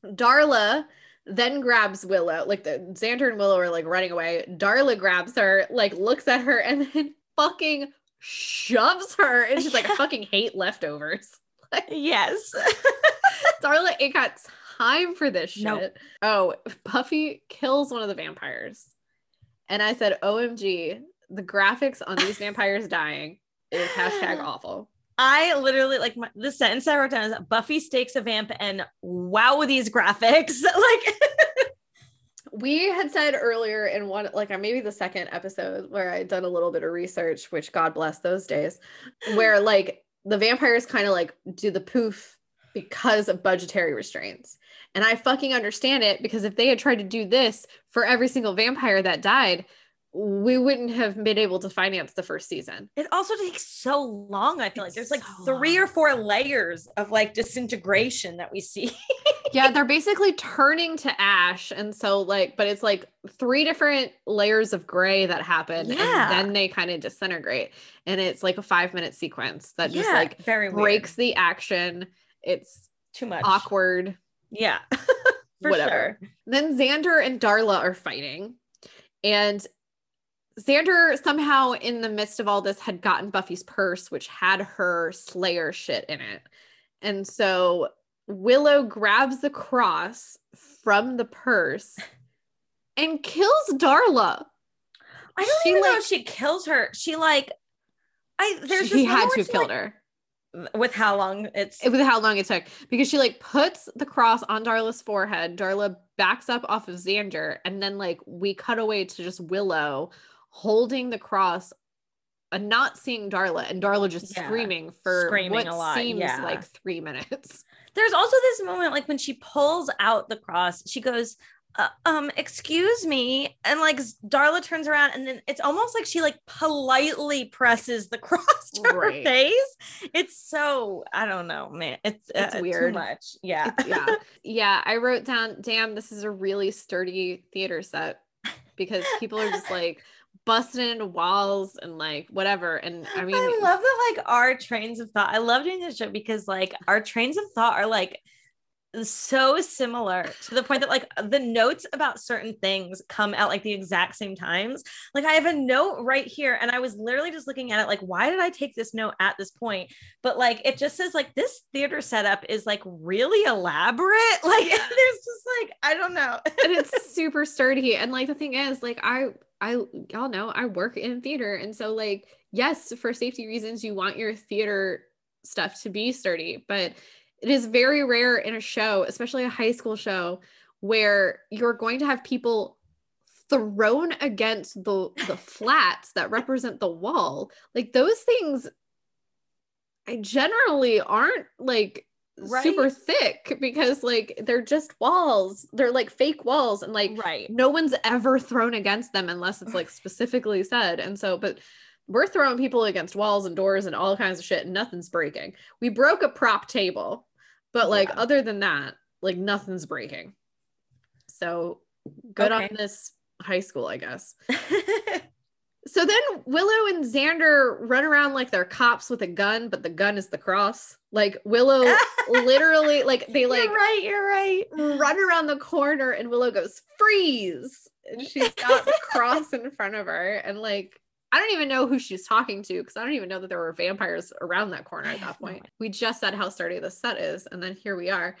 Darla then grabs Willow, like the Xander and Willow are like running away. Darla grabs her, like looks at her, and then fucking shoves her. And she's like, I fucking hate leftovers. Like, yes. Darla it got time for this shit. Nope. Oh, Buffy kills one of the vampires. And I said, OMG, the graphics on these vampires dying is hashtag awful. I literally like my, the sentence I wrote down is Buffy stakes a vamp and wow these graphics. like we had said earlier in one like uh, maybe the second episode where i'd done a little bit of research which god bless those days where like the vampires kind of like do the poof because of budgetary restraints and i fucking understand it because if they had tried to do this for every single vampire that died we wouldn't have been able to finance the first season it also takes so long. I feel like It's there's like so three long. or four layers of like disintegration that we see. yeah they're basically turning to ash and so like but it's like three different layers of gray that happen Yeah. and then they kind of disintegrate and it's like a five minute sequence that just like very weird. breaks the action it's too much. awkward Yeah. For Whatever. sure. then xander and darla are fighting and xander somehow in the midst of all this had gotten buffy's purse which had her slayer shit in it and so willow grabs the cross from the purse and kills darla I don't She, even know like- if she kills her. She like I there's he this had to have she, killed like, her with how long it's with how long it took because she like puts the cross on Darla's forehead. Darla backs up off of Xander, and then like we cut away to just Willow holding the cross and not seeing Darla, and Darla just Yeah. screaming for Screaming what a lot, seems yeah. like three minutes. there's also this moment like when she pulls out the cross she goes uh, um excuse me and like darla turns around and then it's almost like she like politely presses the cross to Right. her face it's so i don't know man it's, It's uh, weird. too much yeah It's- yeah, yeah. I wrote down, damn, this is a really sturdy theater set because people are just like busting into walls and like whatever. And I mean, I love that like our trains of thought. I love doing this show because like our trains of thought are like so similar to the point that like the notes about certain things come at like the exact same times. Like I have a note right here and I was literally just looking at it like why did I take this note at this point? But like it just says like this theater setup is like really elaborate. Like there's just like I don't know. and it's super sturdy. And like the thing is, like I I y'all know I work in theater. And so like, yes, for safety reasons, you want your theater stuff to be sturdy, but it is very rare in a show, especially a high school show, where you're going to have people thrown against the the flats that represent the wall. Like those things I generally aren't like super thick because like they're just walls. They're like fake walls and like right. no one's ever thrown against them unless it's like specifically said. And so, but we're throwing people against walls and doors and all kinds of shit and nothing's breaking. We broke a prop table, but like Yeah. other than that, like nothing's breaking. So good on this high school, I guess. So then Willow and Xander run around like they're cops with a gun, but the gun is the cross. Like Willow literally, like they like you're right, you're right. run around the corner and Willow goes, freeze. And she's got the cross in front of her. And like, I don't even know who she's talking to because I don't even know that there were vampires around that corner at that point. we just said how sturdy the set is. And then here we are.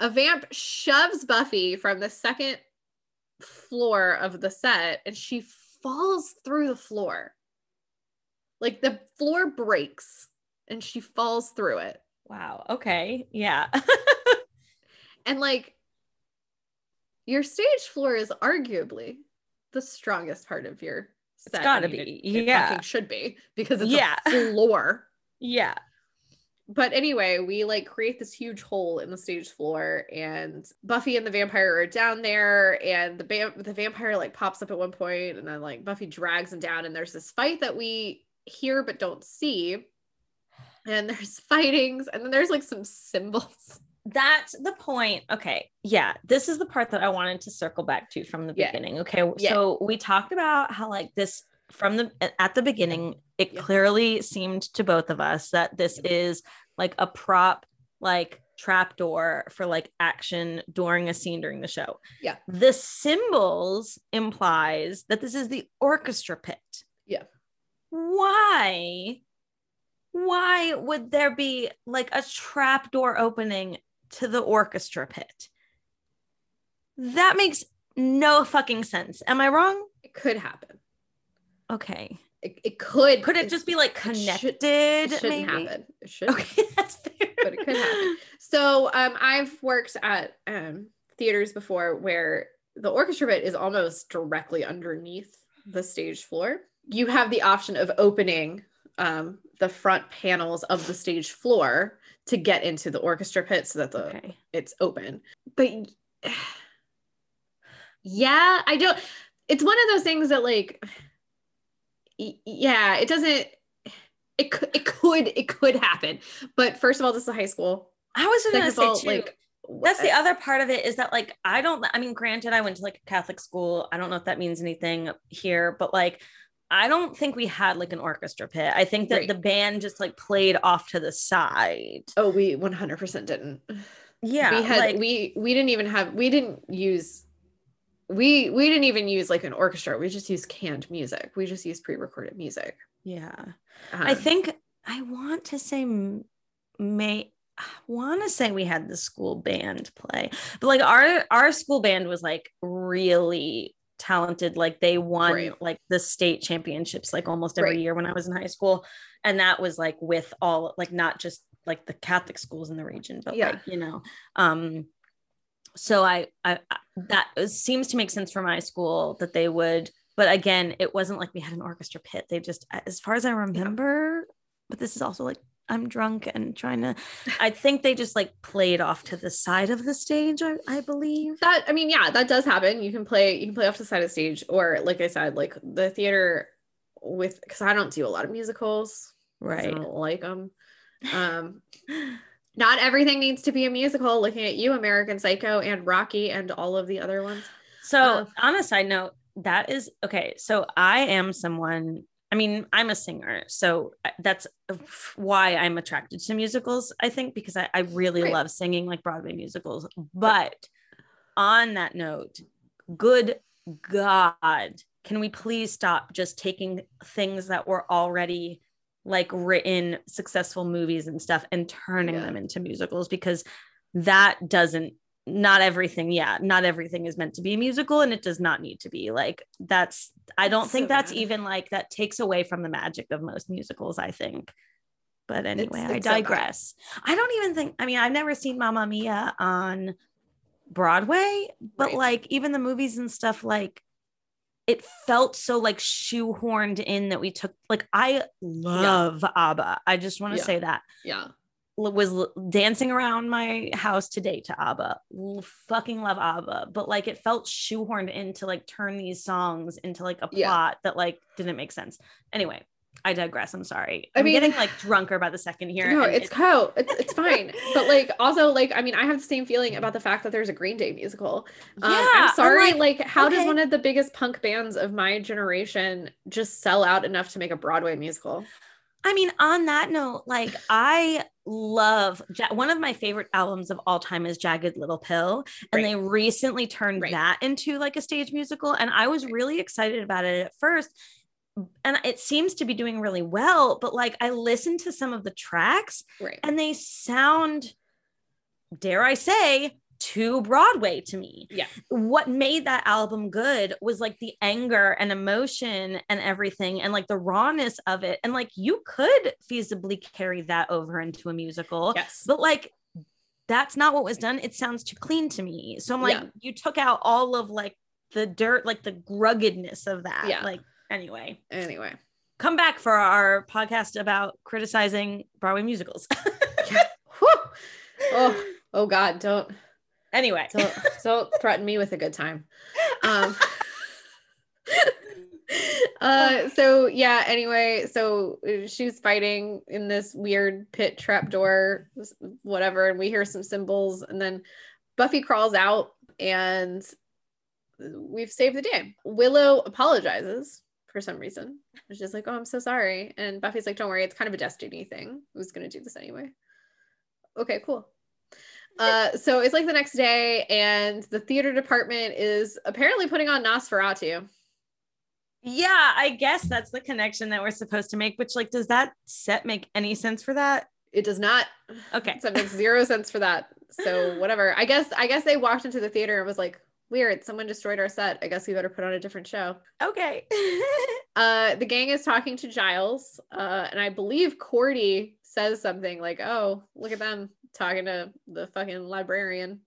A vamp shoves Buffy from the second floor of the set and she falls through the floor. Like the floor breaks and she falls through it. Wow. Okay. Yeah. And like your stage floor is arguably the strongest part of your set. gotta I mean, be, It, it yeah. fucking should be because it's Yeah. a floor. yeah. But anyway, we like create this huge hole in the stage floor, and Buffy and the vampire are down there, and the va- the vampire like pops up at one point, and then like Buffy drags him down, and there's this fight that we hear but don't see, and there's fightings, and then there's like some cymbals. That's the point. Okay. Yeah. This is the part that I wanted to circle back to from the Yeah. beginning. Okay. Yeah. So we talked about how, like, this from the at the beginning, it Yeah. clearly seemed to both of us that this is like a prop, like trapdoor for like action during a scene during the show. Yeah. The cymbals implies that this is the orchestra pit. Yeah. Why? Why would there be like a trapdoor opening to the orchestra pit? That makes no fucking sense. Am I wrong? It could happen. Okay. It, it could. Could it just be like should- connected? It shouldn't maybe? happen. It should. Okay, that's fair. but it could happen. So um, I've worked at um, theaters before where the orchestra pit is almost directly underneath the stage floor. You have the option of opening um, the front panels of the stage floor to get into the orchestra pit so that the Okay. it's open. But yeah, I don't. It's one of those things that like, yeah, it doesn't. It could, it could, it could happen. But first of all, this is a high school. I was Second gonna of say all, too. like that's the uh, other part of it is that like I don't I mean granted I went to like a Catholic school I don't know if that means anything here but like I don't think we had like an orchestra pit I think that Right. the band just like played off to the side Oh, we 100% didn't. yeah we had like we we didn't even have we didn't use we we didn't even use like an orchestra. We just used canned music. We just used pre-recorded music. yeah I Um, think I want to say may want to say we had the school band play but like our our school band was like really talented like they won Right. like the state championships like almost every Right. year when I was in high school and that was like with all like not just like the Catholic schools in the region but Yeah. like you know um so I, I I that seems to make sense for my school that they would but again it wasn't like we had an orchestra pit they just as far as i remember but this is also like i'm drunk and trying to i think they just like played off to the side of the stage i, I believe that I mean, yeah, that does happen. You can play you can play off the side of the stage, or like I said, like the theater with because I don't do a lot of musicals. Right, I don't like them. Um, not everything needs to be a musical. Looking at you, American Psycho and Rocky and all of the other ones. so Uh, on a side note that is okay so i am someone i mean i'm a singer so uh, that's why i'm attracted to musicals i think because i, I really Right. love singing like broadway musicals but on that note good god can we please stop just taking things that were already like written successful movies and stuff and turning Yeah. them into musicals because that doesn't not everything yeah not everything is meant to be a musical and it does not need to be like that's i don't It's think so that's bad. even like that takes away from the magic of most musicals i think but anyway i it's so bad. digress i don't even think i mean i've never seen mamma mia on broadway but Right. like even the movies and stuff like it felt so like shoehorned in that we took like i love abba i just want to Yeah. say that Yeah. Was dancing around my house today to ABBA. Fucking love ABBA, but like it felt shoehorned in to like turn these songs into like a Yeah. plot that like didn't make sense. Anyway, I digress. I'm sorry. I I'm mean- getting like drunker by the second here. No, it's it- co. It's it's fine. but like also like I mean I have the same feeling about the fact that there's a Green Day musical. Um, Yeah, I'm I'm sorry. like, Like, how does one of the biggest punk bands of my generation just sell out enough to make a Broadway musical? I mean, on that note, like I love Ja- one of my favorite albums of all time is Jagged Little Pill, and Right. they recently turned Right. that into like a stage musical, and I was really excited about it at first. And it seems to be doing really well, but like I listened to some of the tracks Right. and they sound, dare I say, too Broadway to me. Yeah. What made that album good was like the anger and emotion and everything, and like the rawness of it. And like you could feasibly carry that over into a musical, Yes. but like that's not what was done. It sounds too clean to me. So I'm like, Yeah. you took out all of like the dirt, like the ruggedness of that. Yeah. Like, anyway, Anyway. come back for our podcast about criticizing Broadway musicals. Whew. Oh, oh God, don't anyway. don't don't threaten me with a good time. Um uh so yeah anyway so she's fighting in this weird pit trapdoor whatever and we hear some cymbals, and then buffy crawls out and we've saved the day. Willow apologizes for some reason. She's like oh i'm so sorry. And buffy's like don't worry it's kind of a destiny thing. Was gonna do this anyway. Okay cool uh, so it's like the next day, and the theater department is apparently putting on Nosferatu. Yeah, I guess that's the connection that we're supposed to make. Which, like, does that set make any sense for that? It does not. Okay. So it makes zero sense for that. So whatever. I guess I guess they walked into the theater and was like, weird, someone destroyed our set. I guess we better put on a different show. Okay. Uh the gang is talking to Giles. Uh and I believe Cordy says something like, Oh, look at them talking to the fucking librarian.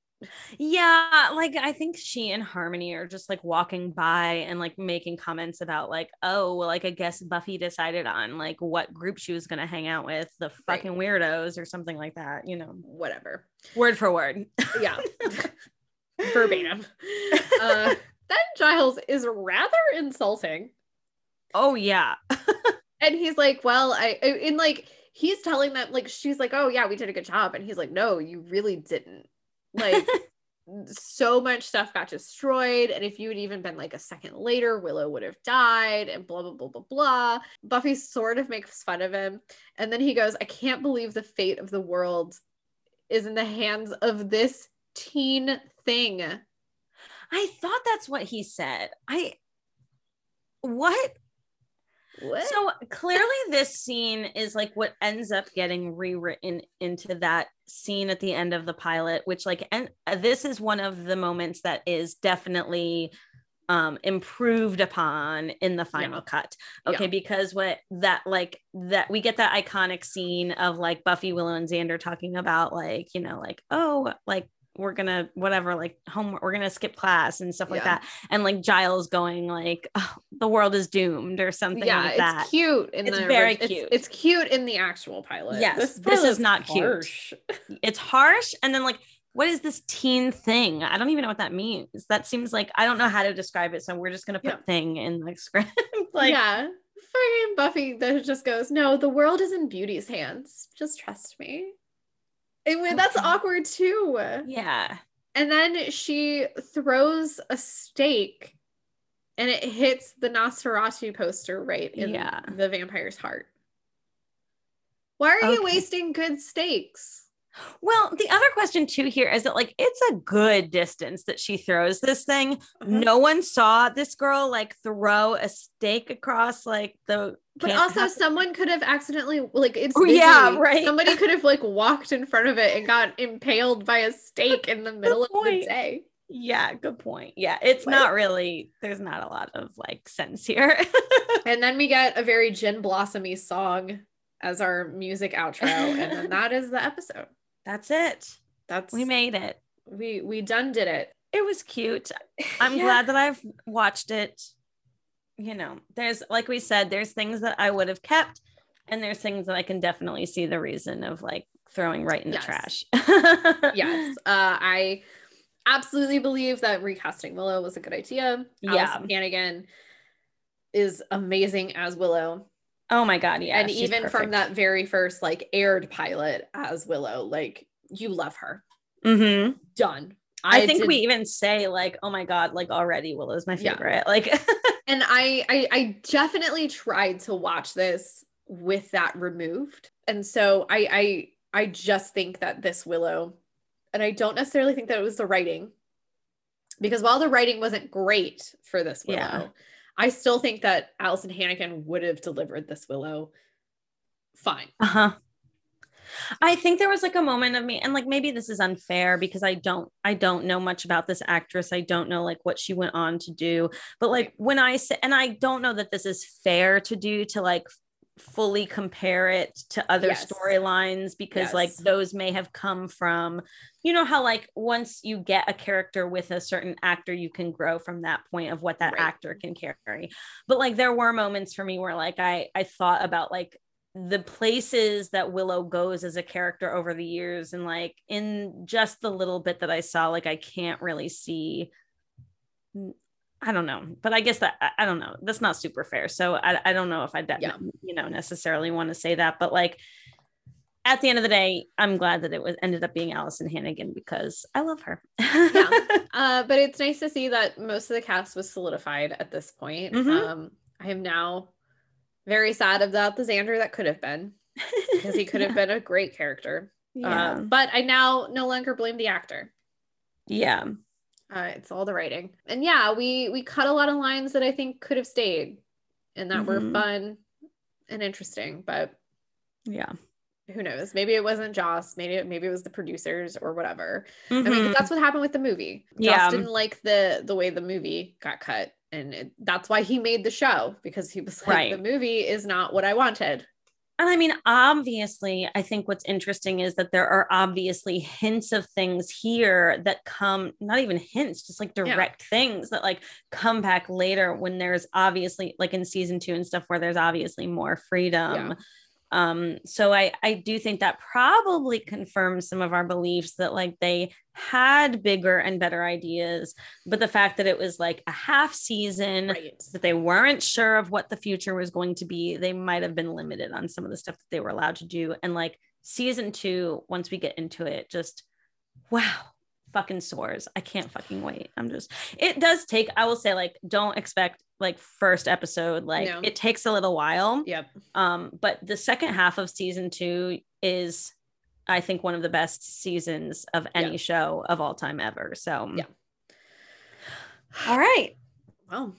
yeah, like I think she and Harmony are just like walking by and like making comments about like, oh, well, like I guess Buffy decided on like what group she was gonna hang out with, the Right. fucking weirdos or something like that, you know, Whatever. word for word. Yeah. Verbatim. Uh then Giles is rather insulting. Oh yeah. And he's like, well, I in like he's telling them like she's like, oh yeah, we did a good job, and he's like, no, you really didn't. Like so much stuff got destroyed, and if you had even been like a second later, Willow would have died, and blah blah blah blah blah. Buffy sort of makes fun of him, and then he goes, I can't believe the fate of the world is in the hands of this teen thing. I thought that's what he said. I what? What? So clearly this scene is like what ends up getting rewritten into that scene at the end of the pilot, which like and uh, this is one of the moments that is definitely um improved upon in the final Yeah. cut. Okay, Yeah. because what that like that we get that iconic scene of like Buffy, Willow, and Xander talking about like, you know, like, oh, like we're gonna whatever like homework we're gonna skip class and stuff like Yeah. that and like giles going like oh, the world is doomed or something yeah, like it's that cute. In It's the very it's- cute. It's, cute in the actual pilot. Yes, this pilot is not cute. it's harsh and then like what is this teen thing i don't even know what that means that seems like i don't know how to describe it so we're just gonna put Yeah. thing in the script like yeah, fucking Buffy that just goes, no, the world is in Beauty's hands. Just trust me. And that's awkward too. yeah And then she throws a stake, and it hits the Nosferatu poster right in Yeah. the vampire's heart. Why are you wasting good stakes? Well the other question too here is that like it's a good distance that she throws this thing Mm-hmm. no one saw this girl like throw a stake across like the But also, someone could have accidentally like it's Oh, yeah, right. Somebody could have like walked in front of it and got impaled by a stake in the middle of the day. Yeah, good point. Yeah, it's Like- not really, there's not a lot of like sense here. And then we get a very Gin Blossomy song as our music outro, and then that is the episode. That's it. That's We made it. we we done did it. It was cute. I'm Yeah. glad that I've watched it. You know, there's, like we said, there's things that I would have kept, and there's things that I can definitely see the reason of like throwing right in the Yes. trash. Yes, uh, I absolutely believe that recasting Willow was a good idea. Yeah. Alyson Hannigan is amazing as Willow. Oh my God. Yeah. and even from that very first like aired pilot as Willow, like you love her. Mhm. Done. I, think did- we even say like, oh my God, like already Willow's my Yeah. favorite. Like, and I, I I definitely tried to watch this with that removed. And so I I I just think that this Willow, and I don't necessarily think that it was the writing. Because while the writing wasn't great for this Willow, Yeah. I still think that Alyson Hannigan would have delivered this Willow fine. uh-huh. I think there was like a moment of me and like maybe this is unfair because i don't i don't know much about this actress. I don't know like what she went on to do. But like when i say and i don't know that this is fair to do to like fully compare it to other Yes. storylines because like those may have come from you know how like once you get a character with a certain actor you can grow from that point of what that Right. actor can carry but like there were moments for me where like i i thought about like the places that willow goes as a character over the years and like in just the little bit that i saw like i can't really see i don't know but i guess that i, I don't know that's not super fair so i, I don't know if i de- Yeah. you know necessarily want to say that but like at the end of the day i'm glad that it was ended up being alyson hannigan because i love her Yeah. Uh, but it's nice to see that most of the cast was solidified at this point. Mhm. Um, I am now very sad about the Xander that could have been because he could have been a great character. Yeah. Uh, but I now no longer blame the actor. yeah. Uh, it's all the writing. And yeah, we we cut a lot of lines that I think could have stayed and that were Mhm. fun and interesting, but Yeah. who knows? Maybe it wasn't Joss, maybe it, maybe it was the producers or whatever. I mean, Mhm. that's what happened with the movie. Joss Yeah. didn't like the the way the movie got cut, and it, that's why he made the show because he was like, Right. the movie is not what I wanted. And I mean, obviously, I think what's interesting is that there are obviously hints of things here that come, not even hints, just like direct things that like come back later when there's obviously like in season two and stuff where there's obviously more freedom. Yeah. Um, so I I do think that probably confirms some of our beliefs that like they had bigger and better ideas, but the fact that it was like a half season Right. that they weren't sure of what the future was going to be. They might have been limited on some of the stuff that they were allowed to do. And like season two, once we get into it, just wow, fucking soars. I can't fucking wait. I'm just, it does take, I will say, like, don't expect like first episode, like No. it takes a little while. Yep. Um, but the second half of season two is, I think, one of the best seasons of any Yeah. show of all time ever. So, Yeah. All right. Well,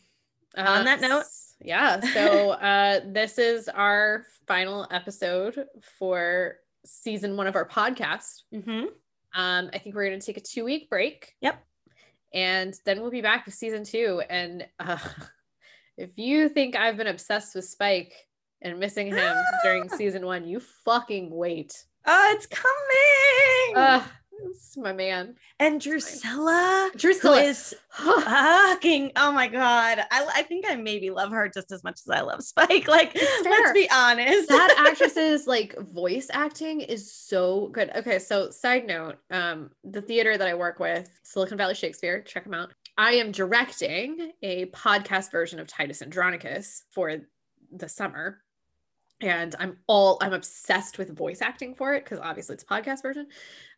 On that note- yeah. So uh, this is our final episode for season one of our podcast. Mm-hmm. Um, I think we're going to take a two week break. Yep. And then we'll be back with season two. And uh, if you think I've been obsessed with Spike and missing him during season one, you fucking wait. Oh, it's coming. Uh, it's my man. and Drusilla, Drusilla. is fucking, oh my God. I, I think I maybe love her just as much as I love Spike. Like, let's be honest. that actress's like voice acting is so good. Okay, so side note, um, the theater that I work with, Silicon Valley Shakespeare, check them out. I am directing a podcast version of Titus Andronicus for the summer. And I'm all I'm obsessed with voice acting for it because obviously it's a podcast version.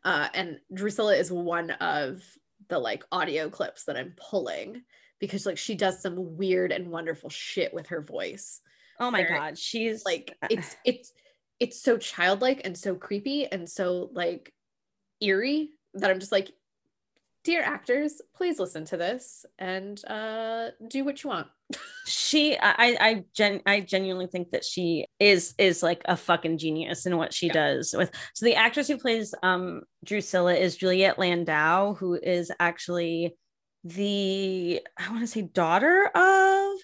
Uh, and Drusilla is one of the like audio clips that I'm pulling because like she does some weird and wonderful shit with her voice oh my God. She's like it's it's it's so childlike and so creepy and so like eerie that I'm just like dear actors please listen to this and uh do what you want she I I gen I genuinely think that she is is like a fucking genius in what she Yeah. does with so the actress who plays um Drusilla is Juliet Landau, who is actually the I want to say daughter of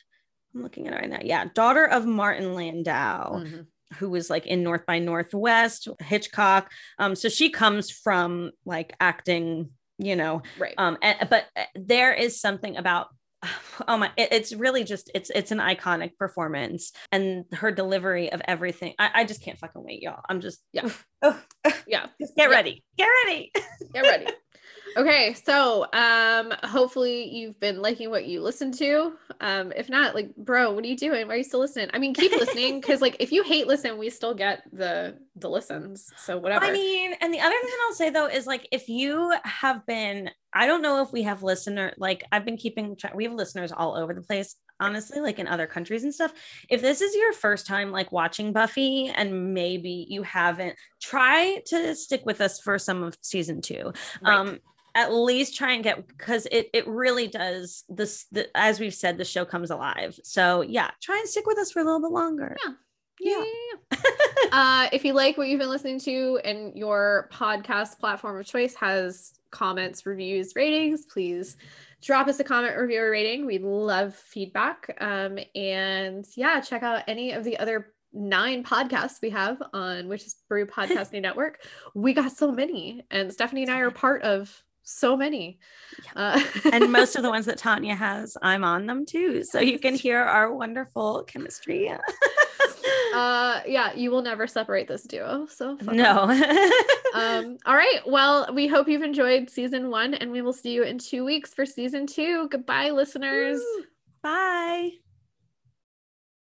I'm looking at it right now. Yeah, daughter of Martin Landau, Mhm. who was like in North by Northwest, Hitchcock. Um, so she comes from like acting, you know, right. um and, but uh, there is something about oh my it- it's really just it's it's an iconic performance and her delivery of everything. I, I just can't fucking wait y'all. I'm just Yeah. oh, yeah. just get Yeah. ready. Get ready. Get ready okay so um hopefully you've been liking what you listened to. Um if not like bro what are you doing? Why are you still listening? I mean keep listening because like if you hate listen we still get the the listens so whatever i mean and the other thing i'll say though is like if you have been i don't know if we have listener like i've been keeping track we have listeners all over the place honestly like in other countries and stuff. If this is your first time like watching buffy and maybe you haven't try to stick with us for some of season two. Right. um at least try and get because it it really does this the, as we've said the show comes alive so yeah try and stick with us for a little bit longer Yeah. yeah, yeah, uh, if you like what you've been listening to and your podcast platform of choice has comments, reviews, ratings, please drop us a comment, review, or rating. We love feedback. Um, and yeah, check out any of the other nine podcasts we have on which is Brew Podcasting Network. We got so many, and Stephanie and I are part of so many. Uh, and most of the ones that Tanya has, I'm on them too. So you can hear our wonderful chemistry. uh, yeah, you will never separate this duo. So no. um all right well we hope you've enjoyed season one and we will see you in two weeks for season two goodbye listeners Bye.